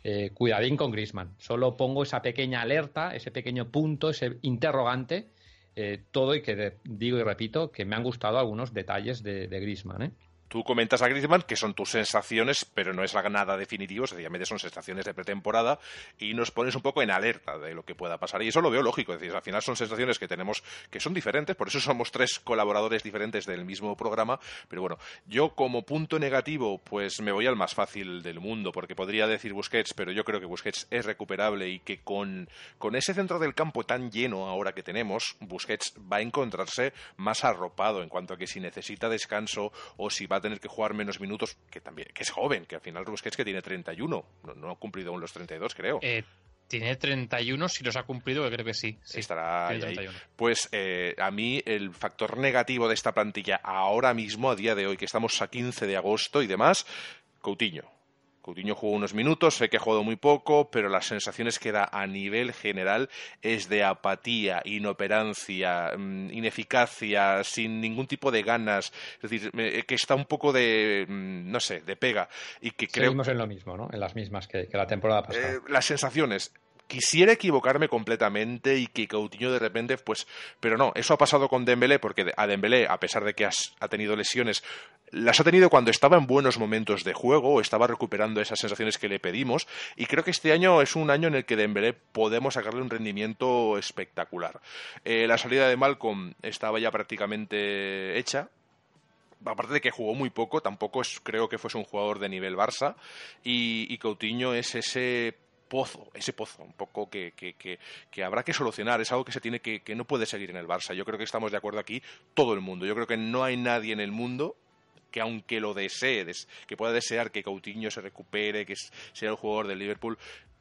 Eh, cuidadín con Grisman. Solo pongo esa pequeña alerta, ese pequeño punto, ese interrogante, eh, todo y que digo y repito que me han gustado algunos detalles de, de Grisman. ¿eh? Tú comentas a Griezmann que son tus sensaciones, pero no es nada definitivo, sencillamente son sensaciones de pretemporada y nos pones un poco en alerta de lo que pueda pasar. Y eso lo veo lógico, es decir, al final son sensaciones que tenemos que son diferentes, por eso somos tres colaboradores diferentes del mismo programa, pero bueno, yo como punto negativo, pues me voy al más fácil del mundo, porque podría decir Busquets, pero yo creo que Busquets es recuperable y que con, con ese centro del campo tan lleno ahora que tenemos, Busquets va a encontrarse más arropado en cuanto a que si necesita descanso o si va a tener que jugar menos minutos, que también que es joven, que al final Busquets que tiene 31, no, no ha cumplido aún los 32, creo. Eh, tiene 31, si los ha cumplido, que creo que sí. Estará ahí, Pues eh, a mí el factor negativo de esta plantilla ahora mismo, a día de hoy, que estamos a 15 de agosto y demás, Coutinho. Coutinho jugó unos minutos, sé que ha jugado muy poco, pero las sensaciones que da a nivel general es de apatía, inoperancia, mm, ineficacia, sin ningún tipo de ganas, es decir, que está un poco de, mm, no sé, de pega y que creo... Seguimos en lo mismo, ¿no? En las mismas que, la temporada pasada. Eh, las sensaciones, quisiera equivocarme completamente y que Coutinho de repente, pues, pero no, eso ha pasado con Dembélé porque a Dembélé, a pesar de que ha tenido lesiones, las ha tenido cuando estaba en buenos momentos de juego estaba recuperando esas sensaciones que le pedimos y creo que este año es un año en el que Dembélé podemos sacarle un rendimiento espectacular. Eh, la salida de Malcolm estaba ya prácticamente hecha, aparte de que jugó muy poco, tampoco es, creo que fuese un jugador de nivel Barça y, y Coutinho es ese pozo, ese pozo un poco que, que, que, habrá que solucionar, es algo que se tiene que, que no puede seguir en el Barça. Yo creo que estamos de acuerdo aquí todo el mundo. Yo creo que no hay nadie en el mundo que aunque lo desee, que pueda desear que Coutinho se recupere, que sea el jugador del Liverpool,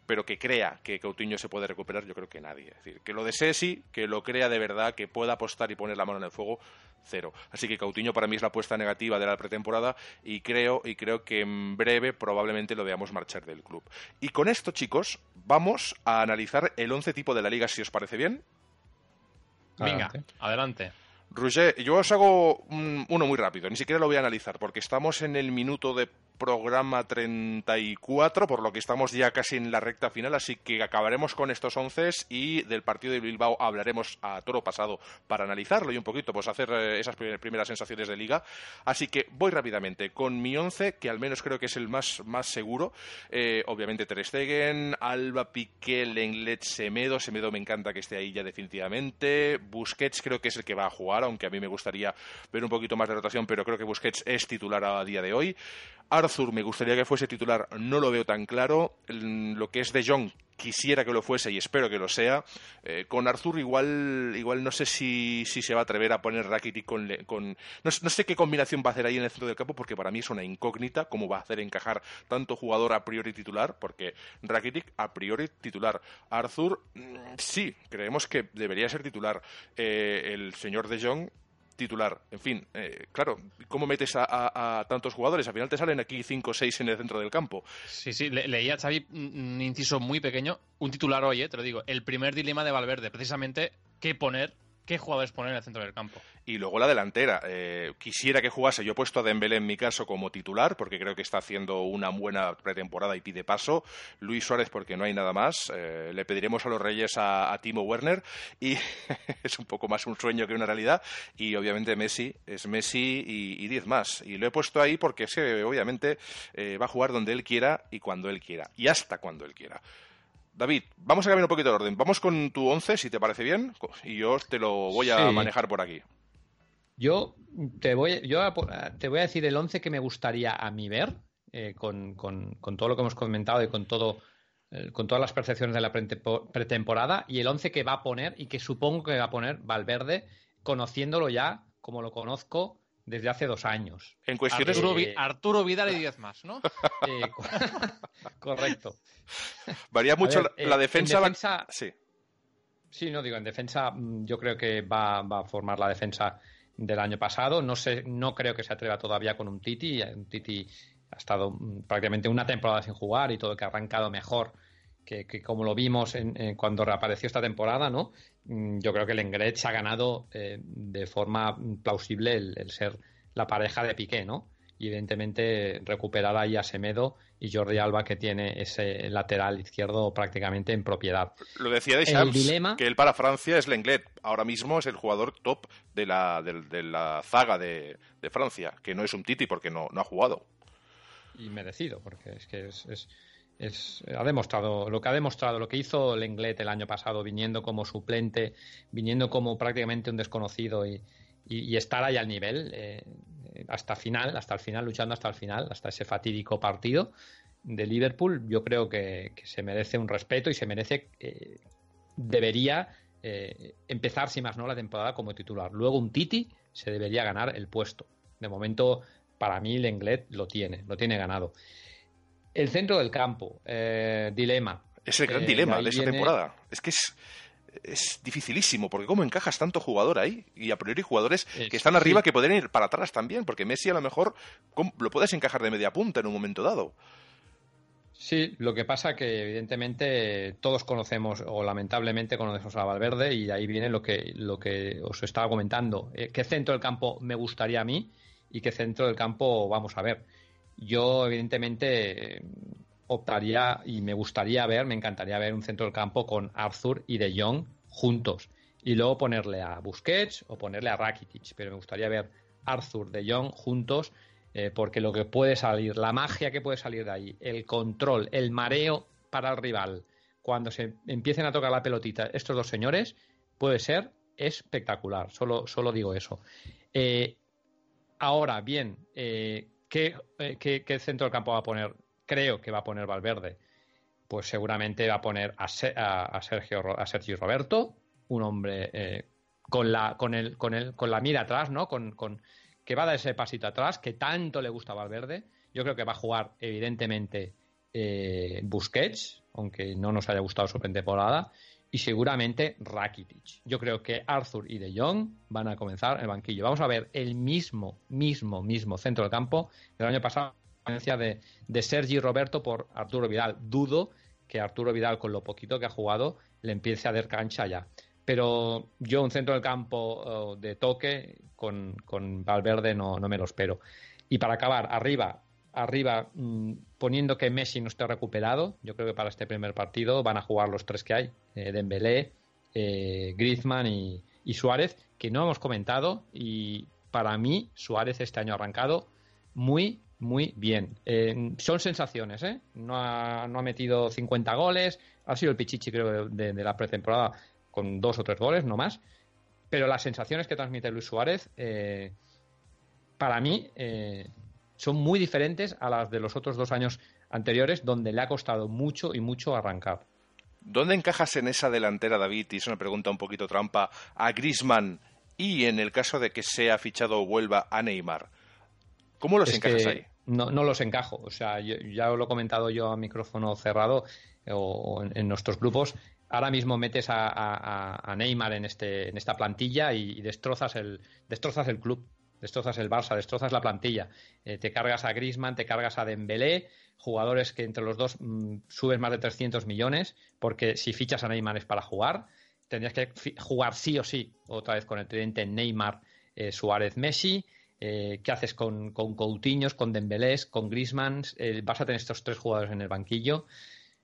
pero que crea que Coutinho se puede recuperar, yo creo que nadie. Es decir, que lo desee sí, que lo crea de verdad, que pueda apostar y poner la mano en el fuego, cero. Así que Coutinho para mí es la apuesta negativa de la pretemporada y creo, y creo que en breve probablemente lo veamos marchar del club. Y con esto, chicos, vamos a analizar el once tipo de la liga, si os parece bien. Venga, adelante. Roger, yo os hago uno muy rápido, ni siquiera lo voy a analizar, porque estamos en el minuto de programa 34, por lo que estamos ya casi en la recta final, así que acabaremos con estos once y del partido de Bilbao hablaremos a toro pasado para analizarlo y un poquito, pues hacer eh, esas primeras sensaciones de liga. Así que voy rápidamente con mi once, que al menos creo que es el más, más seguro. Eh, obviamente Ter Stegen, Alba, Piqué, Lenglet, Semedo. Semedo me encanta que esté ahí ya definitivamente. Busquets creo que es el que va a jugar, aunque a mí me gustaría ver un poquito más de rotación, pero creo que Busquets es titular a día de hoy. Arthur me gustaría que fuese titular, no lo veo tan claro. Lo que es de Jong quisiera que lo fuese y espero que lo sea. Eh, con Arthur igual, igual no sé si, si, se va a atrever a poner Rakitic con... con no, sé qué combinación va a hacer ahí en el centro del campo porque para mí es una incógnita cómo va a hacer encajar tanto jugador a priori titular porque Rakitic a priori titular. Arthur mm, sí, creemos que debería ser titular. Eh, el señor de Jong titular. En fin, eh, claro, ¿cómo metes a, tantos jugadores? Al final te salen aquí cinco o seis en el centro del campo. Sí, sí, leía Xavi un inciso muy pequeño, un titular hoy, eh, te lo digo, el primer dilema de Valverde, precisamente qué poner qué jugadores poner en el centro del campo. Y luego la delantera. Eh, quisiera que jugase, yo he puesto a Dembélé en mi caso como titular, porque creo que está haciendo una buena pretemporada y pide paso. Luis Suárez, porque no hay nada más. Eh, le pediremos a los Reyes a, Timo Werner, y es un poco más un sueño que una realidad. Y obviamente Messi es Messi y, diez más. Y lo he puesto ahí porque es obviamente eh, va a jugar donde él quiera y cuando él quiera. Y hasta cuando él quiera. David, vamos a cambiar un poquito de orden. Vamos con tu 11, si te parece bien, y yo te lo voy a manejar por aquí. Yo te voy, yo te voy a decir el 11 que me gustaría a mí ver, eh, con, todo lo que hemos comentado y con, todo, eh, con todas las percepciones de la pretemporada, y el 11 que va a poner y que supongo que va a poner Valverde, conociéndolo ya como lo conozco desde hace dos años. En cuestiones Arturo, Arturo Vidal y diez más, ¿no? Eh, correcto. Varía mucho la, eh, defensa, Sí. Sí, no digo, en defensa mm, yo creo que va, a formar la defensa del año pasado. No sé, no creo que se atreva todavía con un Titi. Un Titi ha estado mm, prácticamente una temporada sin jugar y todo que ha arrancado mejor que, como lo vimos en, cuando reapareció esta temporada, ¿no? Mm, yo creo que el Engret se ha ganado eh, de forma plausible el, ser la pareja de Piqué, ¿no? Y evidentemente recuperar ahí a Semedo y Jordi Alba que tiene ese lateral izquierdo prácticamente en propiedad. Lo decía de que él para Francia es Lenglet. Ahora mismo es el jugador top de la, de, la zaga de, Francia, que no es un Titi porque no, no ha jugado. Y merecido, porque es que es es, ha demostrado lo que ha demostrado, lo que hizo Lenglet el año pasado, viniendo como suplente, viniendo como prácticamente un desconocido y, estar ahí al nivel eh, hasta final, hasta el final, luchando hasta el final, hasta ese fatídico partido de Liverpool, yo creo que, se merece un respeto y se merece, eh, debería eh, empezar, si más no, la temporada como titular. Luego un Titi se debería ganar el puesto. De momento, para mí, Lenglet lo tiene, lo tiene ganado. El centro del campo, eh, dilema. Es el gran eh, dilema de esta temporada. Es que es, es dificilísimo, porque ¿cómo encajas tanto jugador ahí? Y a priori jugadores que están arriba que pueden ir para atrás también, porque Messi a lo mejor lo puedes encajar de media punta en un momento dado. Sí, lo que pasa que evidentemente todos conocemos o lamentablemente conocemos a Valverde y ahí viene lo que, lo que os estaba comentando. Eh, ¿Qué centro del campo me gustaría a mí y qué centro del campo vamos a ver? Yo, evidentemente, optaría y me gustaría ver, me encantaría ver un centro del campo con Arthur y De Jong juntos. Y luego ponerle a Busquets o ponerle a Rakitic. Pero me gustaría ver Arthur, De Jong juntos eh, porque lo que puede salir, la magia que puede salir de ahí, el control, el mareo para el rival, cuando se empiecen a tocar la pelotita estos dos señores, puede ser espectacular. Solo, solo digo eso. Eh, ahora, bien, eh, ¿qué, centro del campo va a poner? Creo que va a poner Valverde. Pues seguramente va a poner a, Sergio, a Sergio Roberto, un hombre con, la, con, el, con, el, con la mira atrás, ¿no? Con, con, que va a dar ese pasito atrás, que tanto le gusta a Valverde. Yo creo que va a jugar, evidentemente, eh, Busquets, aunque no nos haya gustado su pretemporada, y seguramente Rakitic. Yo creo que Arthur y De Jong van a comenzar el banquillo. Vamos a ver el mismo, mismo, mismo centro del campo del año pasado, de, de Sergi Roberto por Arturo Vidal. Dudo que Arturo Vidal, con lo poquito que ha jugado, le empiece a dar cancha ya pero yo un centro del campo de toque con, Valverde no, me lo espero. Y para acabar, arriba, arriba mm, poniendo que Messi no esté recuperado, yo creo que para este primer partido van a jugar los tres que hay, eh, Dembélé, eh, Griezmann y, Suárez, que no hemos comentado y para mí Suárez este año ha arrancado muy, muy bien. son sensaciones, ¿eh? No ha, metido 50 goles, ha sido el pichichi creo de la pretemporada, con dos o tres goles, no más. Pero las sensaciones que transmite Luis Suárez, eh, para mí, eh, son muy diferentes a las de los otros dos años anteriores, donde le ha costado mucho y mucho arrancar. ¿Dónde encajas en esa delantera, David? Y es una pregunta un poquito trampa. A Grisman y en el caso de que sea fichado o vuelva a Neymar. ¿Cómo los encajas ahí? No, no los encajo. O sea, ya lo he comentado yo a micrófono cerrado eh, o en, nuestros grupos ahora mismo metes a, Neymar en, este, en esta plantilla y, destrozas, el, destrozas el club, destrozas el Barça, destrozas la plantilla. Eh, te cargas a Griezmann, te cargas a Dembélé, jugadores que entre los dos mm, subes más de 300 millones, porque si fichas a Neymar es para jugar. Tendrías que jugar sí o sí, otra vez con el tridente Neymar, eh, Suárez, Messi. Eh, ¿Qué haces con, con Coutinhos, con Dembélés, con Griezmann? vas a tener estos tres jugadores en el banquillo.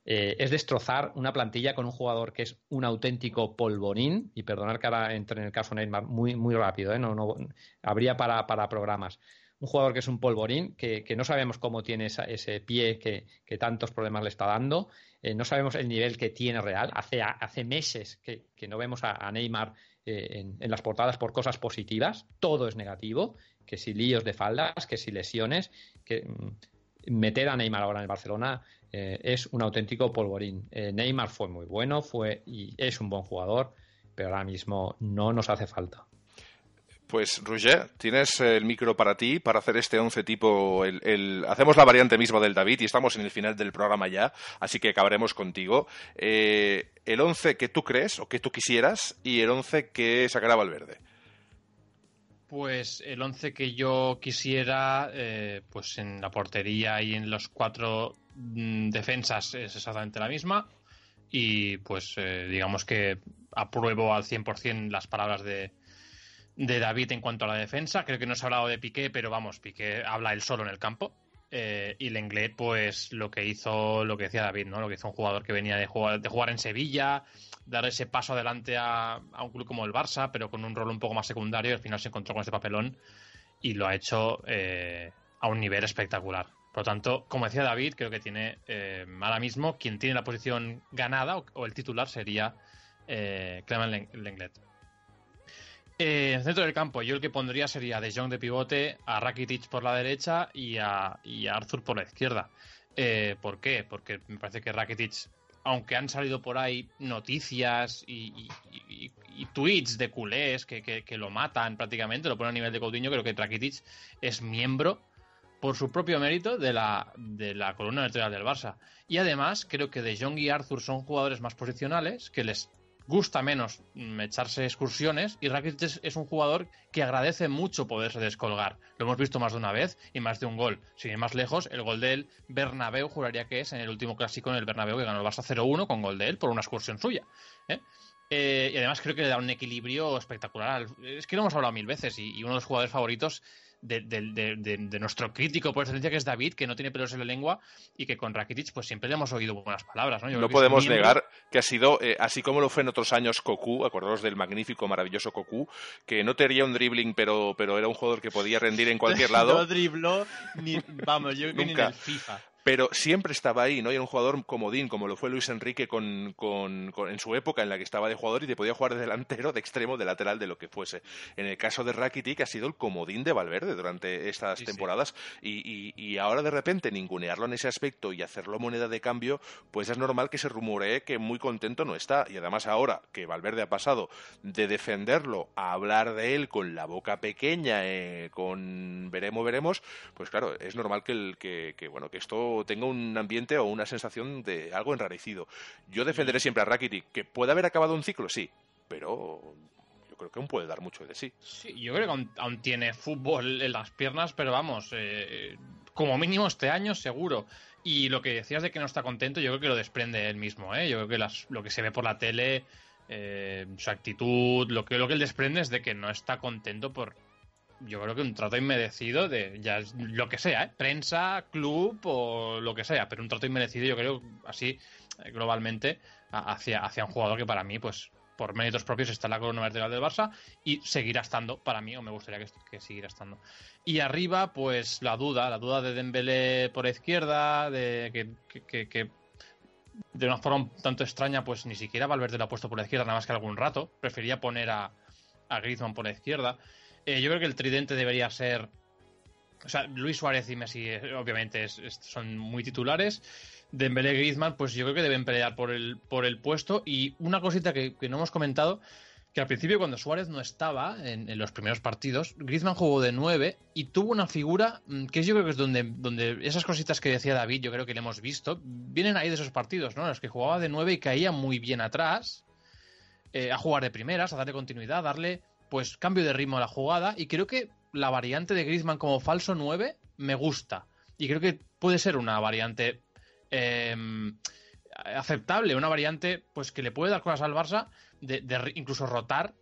Eh, es destrozar una plantilla con un jugador que es un auténtico polvorín, y perdonar que ahora entre en el caso Neymar muy, muy rápido, ¿eh? no, no, habría para, programas. Un jugador que es un polvorín, que, no sabemos cómo tiene ese pie que, tantos problemas le está dando, eh, no sabemos el nivel que tiene real. Hace, hace meses que, no vemos a, Neymar en, en, las portadas por cosas positivas, todo es negativo, que si líos de faldas, que si lesiones, que mm, meter a Neymar ahora en el Barcelona eh, es un auténtico polvorín. Eh, Neymar fue muy bueno, fue y es un buen jugador, pero ahora mismo no nos hace falta. Pues Roger, tienes el micro para ti para hacer este once tipo. El, Hacemos la variante misma del David y estamos en el final del programa ya, así que acabaremos contigo. Eh, el once que tú crees o que tú quisieras y el once que sacará Valverde. Pues el once que yo quisiera, pues en la portería y en los cuatro defensas es exactamente la misma y pues eh, digamos que apruebo al 100% las palabras de, de David en cuanto a la defensa. Creo que no se ha hablado de Piqué, pero vamos, Piqué habla él solo en el campo. Eh, y Lenglet, pues lo que hizo, lo que decía David, ¿no? Lo que hizo un jugador que venía de jugar, de jugar en Sevilla, dar ese paso adelante a, un club como el Barça, pero con un rol un poco más secundario, al final se encontró con este papelón y lo ha hecho eh, a un nivel espectacular. Por lo tanto, como decía David, creo que tiene eh, ahora mismo quien tiene la posición ganada o, el titular sería eh, Clement Lenglet. Eh, en el centro del campo, yo el que pondría sería De Jong de pivote, a Rakitic por la derecha y a, Arthur por la izquierda. Eh, ¿Por qué? Porque me parece que Rakitic, aunque han salido por ahí noticias y, tweets de culés que, lo matan prácticamente, lo ponen a nivel de Coutinho, creo que Rakitic es miembro por su propio mérito de la, de la columna vertebral del Barça. Y además, creo que De Jong y Arthur son jugadores más posicionales, que les gusta menos mm, echarse excursiones y Rakitic es, un jugador que agradece mucho poderse descolgar. Lo hemos visto más de una vez y más de un gol. Sin ir más lejos, el gol del Bernabéu juraría que es en el último clásico en el Bernabéu que ganó el Barça 0-1 con gol de él por una excursión suya. ¿eh? Eh, y además creo que le da un equilibrio espectacular. Es que lo hemos hablado mil veces y uno de los jugadores favoritos de, nuestro crítico por excelencia que es David, que no tiene pelos en la lengua y que con Rakitic pues siempre le hemos oído buenas palabras. No, no podemos negar que ha sido, eh, así como lo fue en otros años Cocu, acordaros del magnífico, maravilloso Cocu, que no tenía un dribbling, pero, pero era un jugador que podía rendir en cualquier lado. no dribló ni, vamos, yo ni en el FIFA pero siempre estaba ahí, ¿no? Y era un jugador comodín, como lo fue Luis Enrique con, con, en su época en la que estaba de jugador y te podía jugar de delantero, de extremo, de lateral, de lo que fuese. En el caso de Rakitic ha sido el comodín de Valverde durante estas temporadas Y, y, ahora de repente ningunearlo en ese aspecto y hacerlo moneda de cambio, pues es normal que se rumoree que muy contento no está. Y además ahora que Valverde ha pasado de defenderlo a hablar de él con la boca pequeña, eh, con veremos, veremos, pues claro, es normal que, el, que, que bueno, que esto tengo un ambiente o una sensación de algo enrarecido. Yo defenderé siempre a Rakitic, que puede haber acabado un ciclo, sí, pero yo creo que aún puede dar mucho de sí. Sí, yo creo que aún, tiene fútbol en las piernas, pero vamos, eh, como mínimo este año seguro. Y lo que decías de que no está contento, yo creo que lo desprende él mismo, ¿eh? Yo creo que las, lo que se ve por la tele, eh, su actitud, lo que, lo que él desprende es de que no está contento por, yo creo que un trato inmerecido de ya lo que sea, ¿eh? prensa, club o lo que sea, pero un trato inmerecido yo creo así eh, globalmente hacia, hacia un jugador que para mí pues por méritos propios está en la columna vertebral del Barça y seguirá estando para mí o me gustaría que, que siguiera estando. Y arriba pues la duda, la duda de Dembélé por izquierda, de que, que, de una forma un tanto extraña pues ni siquiera Valverde lo ha puesto por la izquierda nada más que algún rato, prefería poner a, a Griezmann por la izquierda. Eh, yo creo que el tridente debería ser. O sea, Luis Suárez y Messi, eh, obviamente, son muy titulares. Dembélé Griezmann, pues yo creo que deben pelear por el, por el puesto. Y una cosita que, no hemos comentado, que al principio cuando Suárez no estaba en, los primeros partidos, Griezmann jugó de 9 y tuvo una figura mm, que yo creo que es donde, donde esas cositas que decía David, yo creo que le hemos visto, vienen ahí de esos partidos, ¿no? Los que jugaba de 9 y caía muy bien atrás, eh, a jugar de primeras, a darle continuidad, a darle pues cambio de ritmo a la jugada y creo que la variante de Griezmann como falso 9 me gusta y creo que puede ser una variante em, aceptable, una variante pues que le puede dar cosas al Barça de, incluso rotar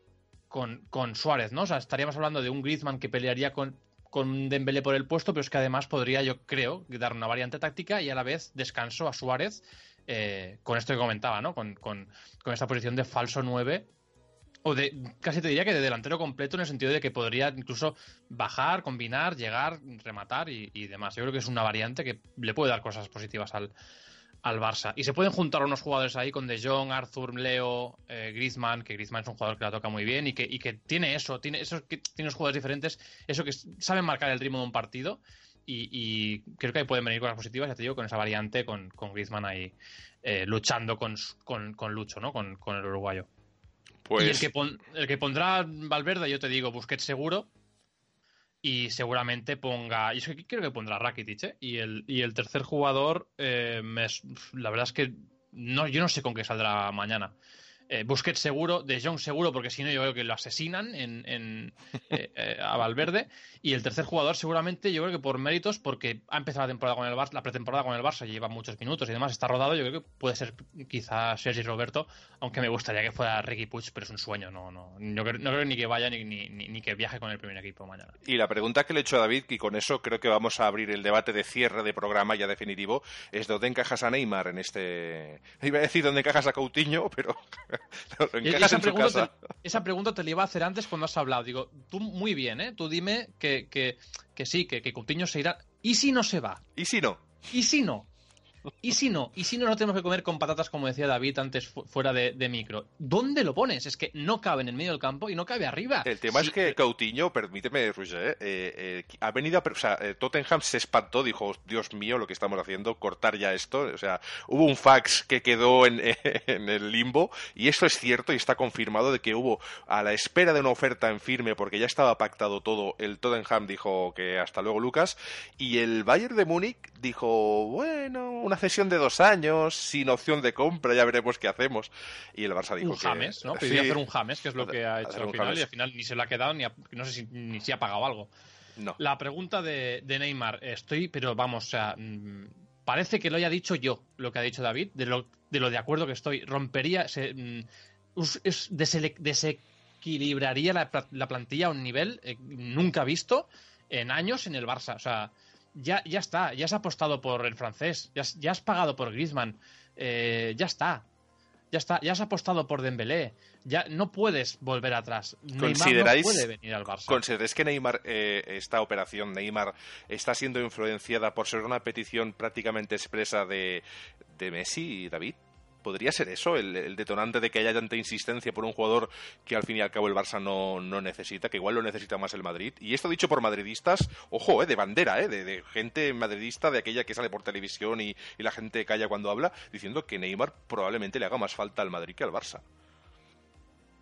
con, con, Suárez, ¿no? O sea, estaríamos hablando de un Griezmann que pelearía con, con Dembélé por el puesto, pero es que además podría, yo creo, dar una variante táctica y a la vez descanso a Suárez eh, con esto que comentaba, ¿no? Con, con, con esta posición de falso 9 o de casi te diría que de delantero completo en el sentido de que podría incluso bajar, combinar, llegar, rematar y, demás. Yo creo que es una variante que le puede dar cosas positivas al, al Barça. Y se pueden juntar unos jugadores ahí con De Jong, Arthur, Leo, eh, Griezmann, que Griezmann es un jugador que la toca muy bien y que, y que tiene eso, tiene eso que tiene jugadores diferentes, eso que saben marcar el ritmo de un partido. Y, creo que ahí pueden venir cosas positivas, ya te digo, con esa variante, con, con Griezmann ahí eh, luchando con, con, Lucho, ¿no? Con, con el uruguayo. Y el pues que, el que pondrá Valverde, yo te digo, Busquets seguro. Y seguramente ponga. Y es que creo que pondrá Rakitic, ¿eh? Y el, y el tercer jugador, eh, la verdad es que no, yo no sé con qué saldrá mañana. Eh, Busquets seguro, De Jong seguro, porque si no yo creo que lo asesinan en, eh, eh, a Valverde. Y el tercer jugador seguramente yo creo que por méritos, porque ha empezado la temporada con el Barça, la pretemporada con el Barça, lleva muchos minutos y demás, está rodado, yo creo que puede ser quizás Sergi Roberto, aunque me gustaría que fuera Ricky Puig, pero es un sueño, no, no, no, creo, no creo ni que vaya ni, ni, ni, que viaje con el primer equipo mañana. Y la pregunta que le he hecho a David, y con eso creo que vamos a abrir el debate de cierre de programa ya definitivo, es dónde encajas a Neymar en este... Iba a decir dónde encajas a Coutinho, pero... esa, pregunta te, esa pregunta te la iba a hacer antes cuando has hablado. Digo, tú muy bien, ¿eh? Tú dime que, que, que sí, que, que Coutinho se irá. ¿Y si no se va? ¿Y si no? ¿Y si no? ¿Y si no? ¿Y si no, no tenemos que comer con patatas, como decía David antes fuera de, micro? ¿Dónde lo pones? Es que no cabe en el medio del campo y no cabe arriba. El tema es que Coutinho, permíteme, Roger, eh, eh, ha venido a... O sea, eh, Tottenham se espantó, dijo, Dios mío, lo que estamos haciendo, cortar ya esto. O sea, hubo un fax que quedó en, en el limbo y eso es cierto y está confirmado de que hubo, a la espera de una oferta en firme, porque ya estaba pactado todo, el Tottenham dijo que hasta luego Lucas y el Bayern de Múnich dijo, bueno, una cesión de dos años, sin opción de compra, ya veremos qué hacemos. Y el Barça dijo un James, ¿no? Pidió hacer un James, que es lo que ha hecho al final, y al final ni se lo ha quedado, ni no sé si ni si ha pagado algo. No. La pregunta de, Neymar, estoy, pero vamos, o sea, mm, parece que lo haya dicho yo, lo que ha dicho David, de lo de, lo de acuerdo que estoy. Rompería, se, mm, desequilibraría la, plantilla a un nivel eh, nunca visto en años en el Barça. O sea, ya, ya está, ya has apostado por el francés, ya, has- ya has pagado por Griezmann, eh, ya está. Ya está, ya has apostado por Dembélé. Ya no puedes volver atrás. Neymar no ¿Consideráis- puede venir al Barça. ¿Consideráis que Neymar, eh, esta operación Neymar, está siendo influenciada por ser una petición prácticamente expresa de, de Messi y David? ¿Podría ser eso el, detonante de que haya tanta insistencia por un jugador que al fin y al cabo el Barça no, necesita, que igual lo necesita más el Madrid? Y esto dicho por madridistas, ojo, eh, de bandera, eh, de, gente madridista, de aquella que sale por televisión y, la gente calla cuando habla, diciendo que Neymar probablemente le haga más falta al Madrid que al Barça.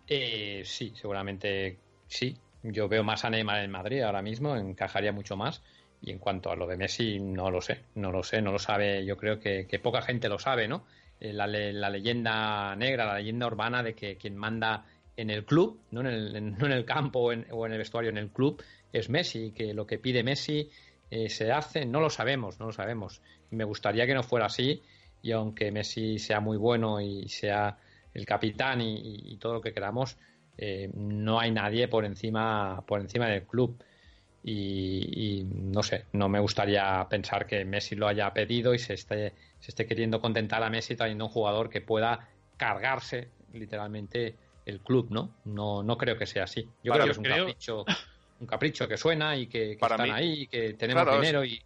Eh, sí, seguramente sí. Yo veo más a Neymar en Madrid ahora mismo, encajaría mucho más. Y en cuanto a lo de Messi, no lo sé, no lo sé, no lo sabe. Yo creo que poca gente lo sabe, ¿no? Eh, la, la leyenda negra, la leyenda urbana de que quien manda en el club, no en el, en- el campo o en, el vestuario, en el club, es Messi. Que lo que pide Messi eh, se hace, no lo sabemos, no lo sabemos. Me gustaría que no fuera así. Y aunque Messi sea muy bueno y sea el capitán y todo lo que queramos, eh, no hay nadie por encima, por encima del club. Y, y no sé, no me gustaría pensar que Messi lo haya pedido y se esté, se esté queriendo contentar a Messi trayendo un jugador que pueda cargarse literalmente el club, ¿no? No, no creo que sea así. Yo creo que es un creo- capricho, un capricho que suena y que, que Para están mí- ahí y que tenemos Claro, dinero y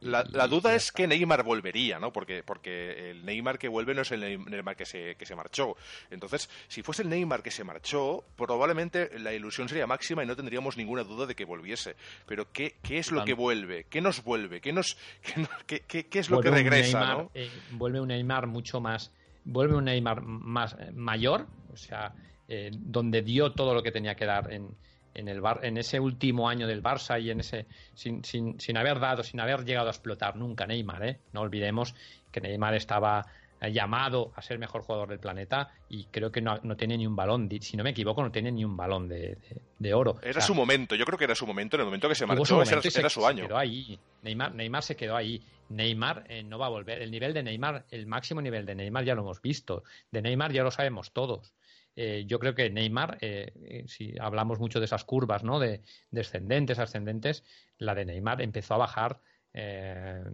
La, duda es que Neymar volvería, ¿no? Porque, porque el Neymar que vuelve no es el Neymar que se, que se marchó. Entonces, si fuese el Neymar que se marchó, probablemente la ilusión sería máxima y no tendríamos ninguna duda de que volviese. Pero ¿qué, qué es lo que vuelve? ¿Qué nos vuelve? ¿Qué, nos, qué, qué- qué- es lo que un regresa, Neymar, no? eh, vuelve un Neymar mucho más. Vuelve un Neymar más eh, mayor, o sea, eh, donde dio todo lo que tenía que dar en, en el bar, en ese último año del Barça y en ese sin, sin, sin haber dado, sin haber llegado a explotar nunca Neymar, ¿eh? No olvidemos que Neymar estaba eh, llamado a ser mejor jugador del planeta y creo que no, no tiene ni un balón, si no me equivoco, no tiene ni un balón de, de- de oro. Era O sea, su momento, yo creo que era su momento, en el momento que se marchó, era, se- era su se año. quedó ahí. Neymar, Neymar se quedó ahí. Neymar eh, no va a volver. El nivel de Neymar, el máximo nivel de Neymar ya lo hemos visto. De Neymar ya lo sabemos todos. Eh, yo creo que Neymar, eh, eh, si hablamos mucho de esas curvas, ¿no? De descendentes, ascendentes, la de Neymar empezó a bajar.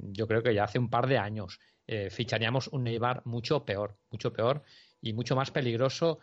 yo creo que ya hace un par de años ficharíamos un Neymar mucho peor, mucho peor y mucho más peligroso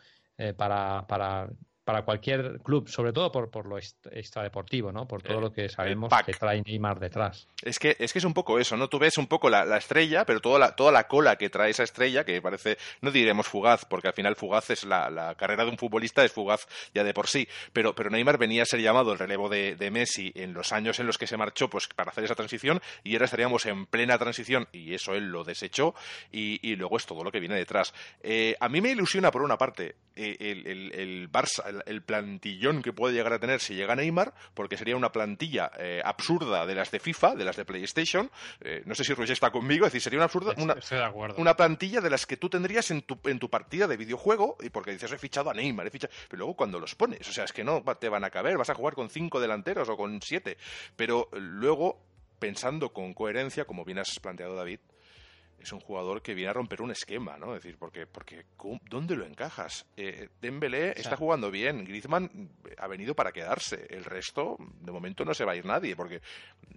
para, para, para cualquier club, sobre todo por, por lo extradeportivo, ¿no? Por todo lo que sabemos que trae Neymar detrás. Es que, es que es un poco eso, ¿no? Tú ves un poco la, la estrella, pero toda la, toda la cola que trae esa estrella, que parece, no diremos fugaz, porque al final fugaz es la, la carrera de un futbolista, es fugaz ya de por sí, pero, pero Neymar venía a ser llamado el relevo de, de Messi en los años en los que se marchó pues para hacer esa transición, y ahora estaríamos en plena transición, y eso él lo desechó, y, y luego es todo lo que viene detrás. Eh, a mí me ilusiona, por una parte, eh, el, el, el Barça, el, el plantillón que puede llegar a tener si llega Neymar, porque sería una plantilla eh, absurda de las de FIFA, de las de PlayStation. Eh, no sé si Roger está conmigo, es decir, sería una absurda, una, una plantilla de las que tú tendrías en tu, en tu partida de videojuego, y porque dices, he fichado a Neymar, he fichado... pero luego cuando los pones, o sea, es que no te van a caber, vas a jugar con cinco delanteros o con siete, pero luego, pensando con coherencia, como bien has planteado David, es un jugador que viene a romper un esquema, ¿no? Es decir, porque, porque ¿cómo- ¿dónde lo encajas? Eh, Dembélé está jugando bien, Griezmann ha venido para quedarse, el resto, de momento no se va a ir nadie, porque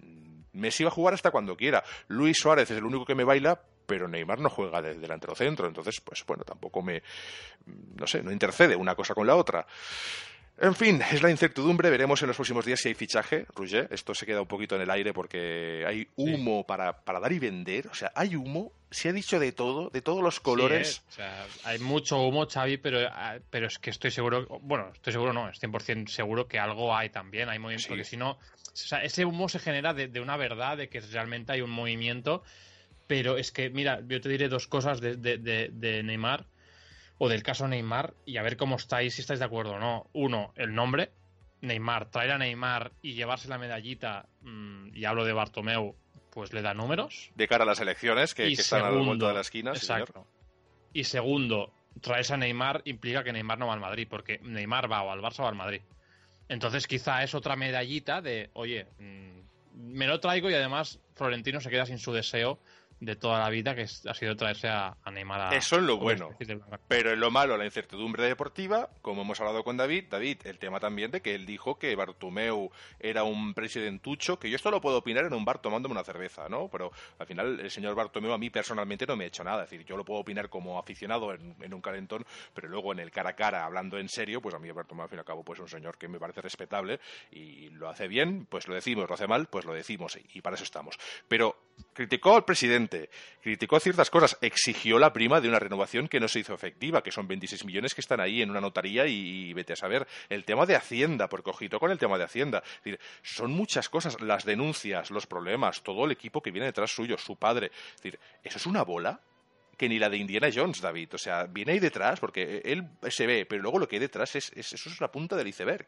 mm, Messi va a jugar hasta cuando quiera. Luis Suárez es el único que me baila, pero Neymar no juega de delantero centro, entonces, pues bueno, tampoco me, no sé, no intercede una cosa con la otra. En fin, es la incertidumbre. Veremos en los próximos días si hay fichaje. Roger, esto se queda un poquito en el aire porque hay humo para, para dar y vender. O sea, hay humo. Se ha dicho de todo, de todos los colores. Sí. O sea, hay mucho humo, Xavi, pero, ah, pero es que estoy seguro, bueno, estoy seguro no, es 100% seguro que algo hay también, hay movimiento, Sí. porque si no, o sea, ese humo se genera de, de una verdad, de que realmente hay un movimiento, pero es que, mira, yo te diré dos cosas de, de- de- de Neymar, o del caso Neymar, y a ver cómo estáis, si estáis de acuerdo o no. Uno, el nombre, Neymar, traer a Neymar y llevarse la medallita, mm, y hablo de Bartomeu, pues le da números. De cara a las elecciones que, están a la vuelta de la esquina. sí. Exacto. Y segundo, traes a Neymar implica que Neymar no va al Madrid, porque Neymar va o al Barça o al Madrid. Entonces quizá es otra medallita de, oye, mm, me lo traigo y además Florentino se queda sin su deseo de toda la vida, que ha sido traerse a, Neymar Eso es lo bueno. Pero en lo malo, la incertidumbre deportiva, como hemos hablado con David, David, el tema también de que él dijo que Bartomeu era un presidentucho, que yo esto lo puedo opinar en un bar tomándome una cerveza, ¿no? Pero al final el señor Bartomeu a mí personalmente no me ha hecho nada. Es decir, yo lo puedo opinar como aficionado en, un calentón, pero luego en el cara a cara, hablando en serio, pues a mí Bartomeu al fin y al cabo pues es un señor que me parece respetable y lo hace bien, pues lo decimos, lo hace mal, pues lo decimos y para eso estamos. Pero criticó al presidente, criticó ciertas cosas, exigió la prima de una renovación que no se hizo efectiva, que son 26 millones que están ahí en una notaría y, vete a saber. El tema de Hacienda, porque ojito con el tema de Hacienda. son muchas cosas, las denuncias, los problemas, todo el equipo que viene detrás suyo, su padre. decir, ¿eso es una bola? que ni la de Indiana Jones, David. O sea, viene ahí detrás, porque él se ve, pero luego lo que hay detrás es, eso es la punta del iceberg.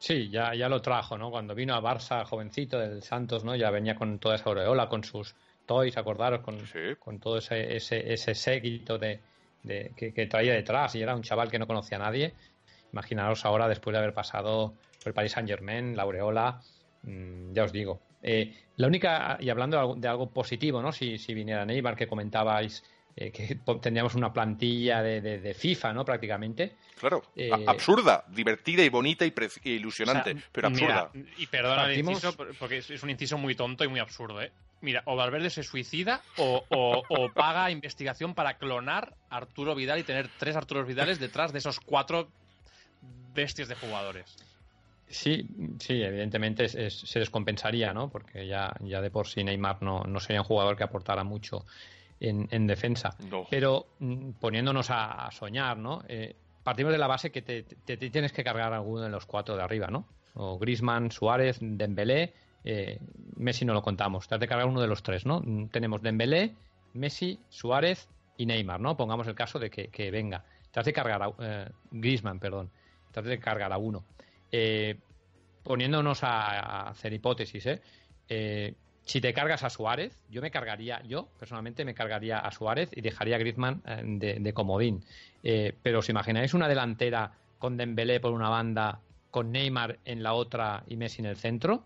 Sí, ya, ya lo trajo, ¿no? Cuando vino a Barça, jovencito del Santos, ¿no? Ya venía con toda esa aureola, con sus toys, acordaros, con, con todo ese, ese, ese séquito de, de que, traía detrás y era un chaval que no conocía a nadie. Imaginaros ahora, después de haber pasado por el Paris Saint Germain, la aureola, mm, ya os digo. Eh, la única, y hablando de algo, positivo, ¿no? Si, si viniera Neymar, que comentabais eh, que tendríamos una plantilla de, FIFA, ¿no? Prácticamente. Claro, eh, absurda, divertida y bonita y, ilusionante, pero absurda. y perdona el inciso, porque es un inciso muy tonto y muy absurdo, ¿eh? Mira, o Valverde se suicida o, paga investigación para clonar a Arturo Vidal y tener tres Arturos Vidales detrás de esos cuatro bestias de jugadores. Sí, sí, evidentemente se descompensaría, ¿no? Porque ya, ya de por sí Neymar no, no sería un jugador que aportara mucho en, defensa. Pero mm, poniéndonos a, soñar, ¿no? Eh, partimos de la base que te, tienes que cargar alguno de los cuatro de arriba, ¿no? O Grisman, Suárez, Dembélé, eh, Messi no lo contamos. Te has de cargar uno de los tres, ¿no? Mm, tenemos Dembélé, Messi, Suárez y Neymar, ¿no? Pongamos el caso de que, venga. Te has de cargar a eh, Griezmann, perdón. Te has de cargar a uno. Eh, poniéndonos a, hacer hipótesis, ¿eh? Si te cargas a Suárez, yo me cargaría, yo personalmente me cargaría a Suárez y dejaría a Griezmann eh, de, comodín. Eh, pero os imagináis una delantera con Dembélé por una banda, con Neymar en la otra y Messi en el centro,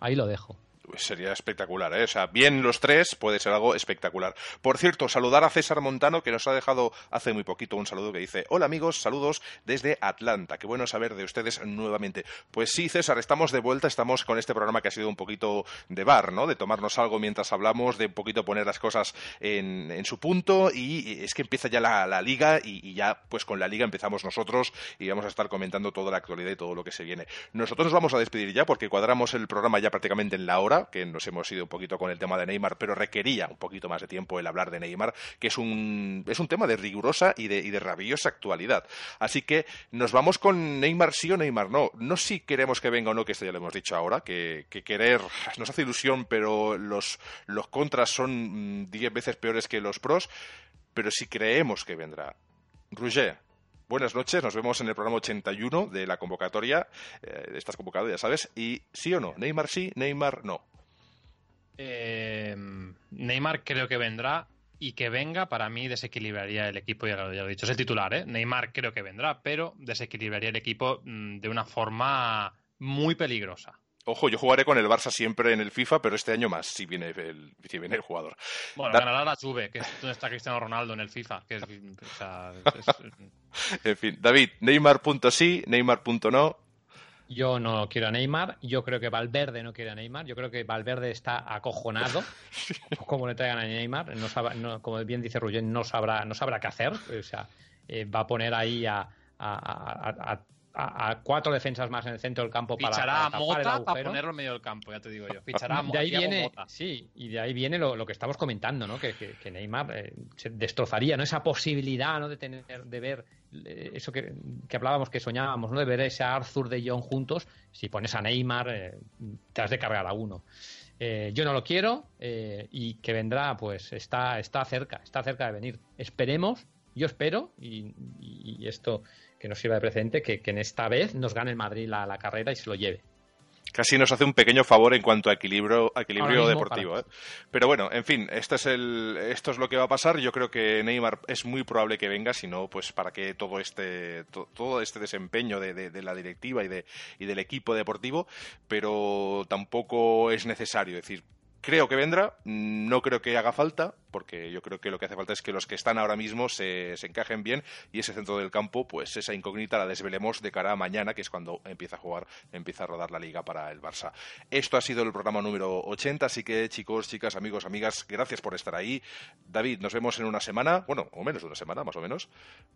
ahí lo dejo. Sería espectacular, ¿eh? O sea, bien los tres puede ser algo espectacular. Por cierto, saludar a César Montano, que nos ha dejado hace muy poquito un saludo que dice: Hola amigos, saludos desde Atlanta. Qué bueno saber de ustedes nuevamente. Pues sí, César, estamos de vuelta, estamos con este programa que ha sido un poquito de bar, ¿no? De tomarnos algo mientras hablamos, de un poquito poner las cosas en, su punto. Y es que empieza ya la, liga y, y, ya, pues con la liga empezamos nosotros y vamos a estar comentando toda la actualidad y todo lo que se viene. Nosotros nos vamos a despedir ya porque cuadramos el programa ya prácticamente en la hora que nos hemos ido un poquito con el tema de Neymar, pero requería un poquito más de tiempo el hablar de Neymar, que es un, es un tema de rigurosa y de, de rabiosa actualidad. Así que nos vamos con Neymar sí o Neymar no. No si queremos que venga o no, que esto ya lo hemos dicho ahora, que, querer nos hace ilusión, pero los, los contras son mm, diez veces peores que los pros, pero si creemos que vendrá. Roger, Buenas noches, nos vemos en el programa 81 de la convocatoria. Eh, estás convocado, ya sabes. Y sí o no, Neymar sí, Neymar no. Eh, Neymar creo que vendrá y que venga para mí desequilibraría el equipo, ya lo, he dicho, es el titular, ¿eh? Neymar creo que vendrá, pero desequilibraría el equipo mm, de una forma muy peligrosa. Ojo, yo jugaré con el Barça siempre en el FIFA, pero este año más, si viene el, si viene el jugador. Bueno, ganará la Juve, que es donde está Cristiano Ronaldo en el FIFA. Que es, en fin, David, Neymar.sí, Neymar.no. Yo no quiero a Neymar, yo creo que Valverde no quiere a Neymar, yo creo que Valverde está acojonado como le traigan a Neymar, no, como bien dice Ruggen, no sabrá, no sabrá qué hacer, o sea, eh, va a poner ahí a, a, cuatro defensas más en el centro del campo para, para, a Mota para ponerlo en medio del campo, ya te digo yo. Fichará de ahí viene, Sí, y de ahí viene lo, que estamos comentando, ¿no? Que, Neymar eh, se destrozaría, ¿no? Esa posibilidad, ¿no? De tener, de ver eh, eso que, hablábamos, que soñábamos, ¿no? De ver ese Arthur de John juntos. Si pones a Neymar, eh, te has de cargar a uno. yo no lo quiero y que vendrá, pues está, está cerca, está cerca de venir. Esperemos, yo espero, y esto que nos sirva de precedente, que, en esta vez nos gane el Madrid la, carrera y se lo lleve casi nos hace un pequeño favor en cuanto a equilibrio, equilibrio deportivo. ¿eh? Pero bueno, en fin, este es el, esto es lo que va a pasar. Yo creo que Neymar es muy probable que venga, si no, pues para que todo este, todo este desempeño de, la directiva y, de, y del equipo deportivo, pero tampoco es necesario. Es decir, Creo que vendrá, no creo que haga falta, porque yo creo que lo que hace falta es que los que están ahora mismo se, se, encajen bien y ese centro del campo, pues esa incógnita la desvelemos de cara a mañana, que es cuando empieza a jugar, empieza a rodar la liga para el Barça. Esto ha sido el programa número 80, así que chicos, chicas, amigos, amigas, gracias por estar ahí. David, nos vemos en una semana, bueno, o menos de una semana, más o menos.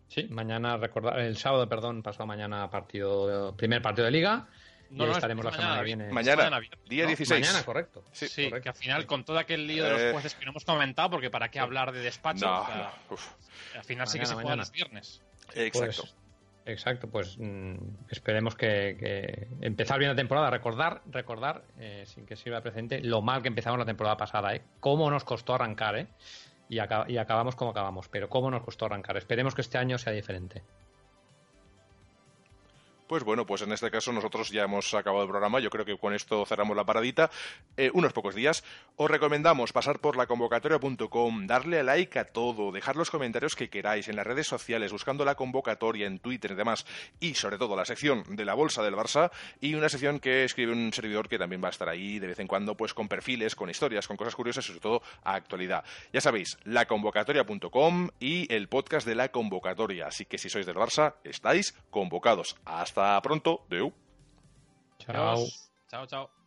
Sí, mañana, recordar, el sábado, perdón, pasado mañana partido, primer partido de liga. No, no, estaremos la semana que viene. Mañana, día 16. Mañana, correcto. Sí, que al final, con todo aquel lío de los eh, jueces que no hemos comentado, porque para qué hablar de despacho, al final sí que se juega los viernes. Exacto. Pues, exacto, pues mm, esperemos que, empezar bien la temporada, recordar, recordar, eh, sin que sirva presente, lo mal que empezamos la temporada pasada, ¿eh? Cómo nos costó arrancar, ¿eh? Y, y acabamos como acabamos, pero cómo nos costó arrancar. Esperemos que este año sea diferente. Pues bueno, pues en este caso nosotros ya hemos acabado el programa. Yo creo que con esto cerramos la paradita. Eh, unos pocos días. Os recomendamos pasar por la convocatoria.com, darle a like a todo, dejar los comentarios que queráis en las redes sociales, buscando la convocatoria en Twitter y demás. Y sobre todo la sección de la bolsa del Barça y una sección que escribe un servidor que también va a estar ahí de vez en cuando, pues con perfiles, con historias, con cosas curiosas y sobre todo a actualidad. Ya sabéis, laconvocatoria.com y el podcast de la convocatoria. Así que si sois del Barça, estáis convocados. Hasta hasta pronto. Deu. Chao. Chao, chao.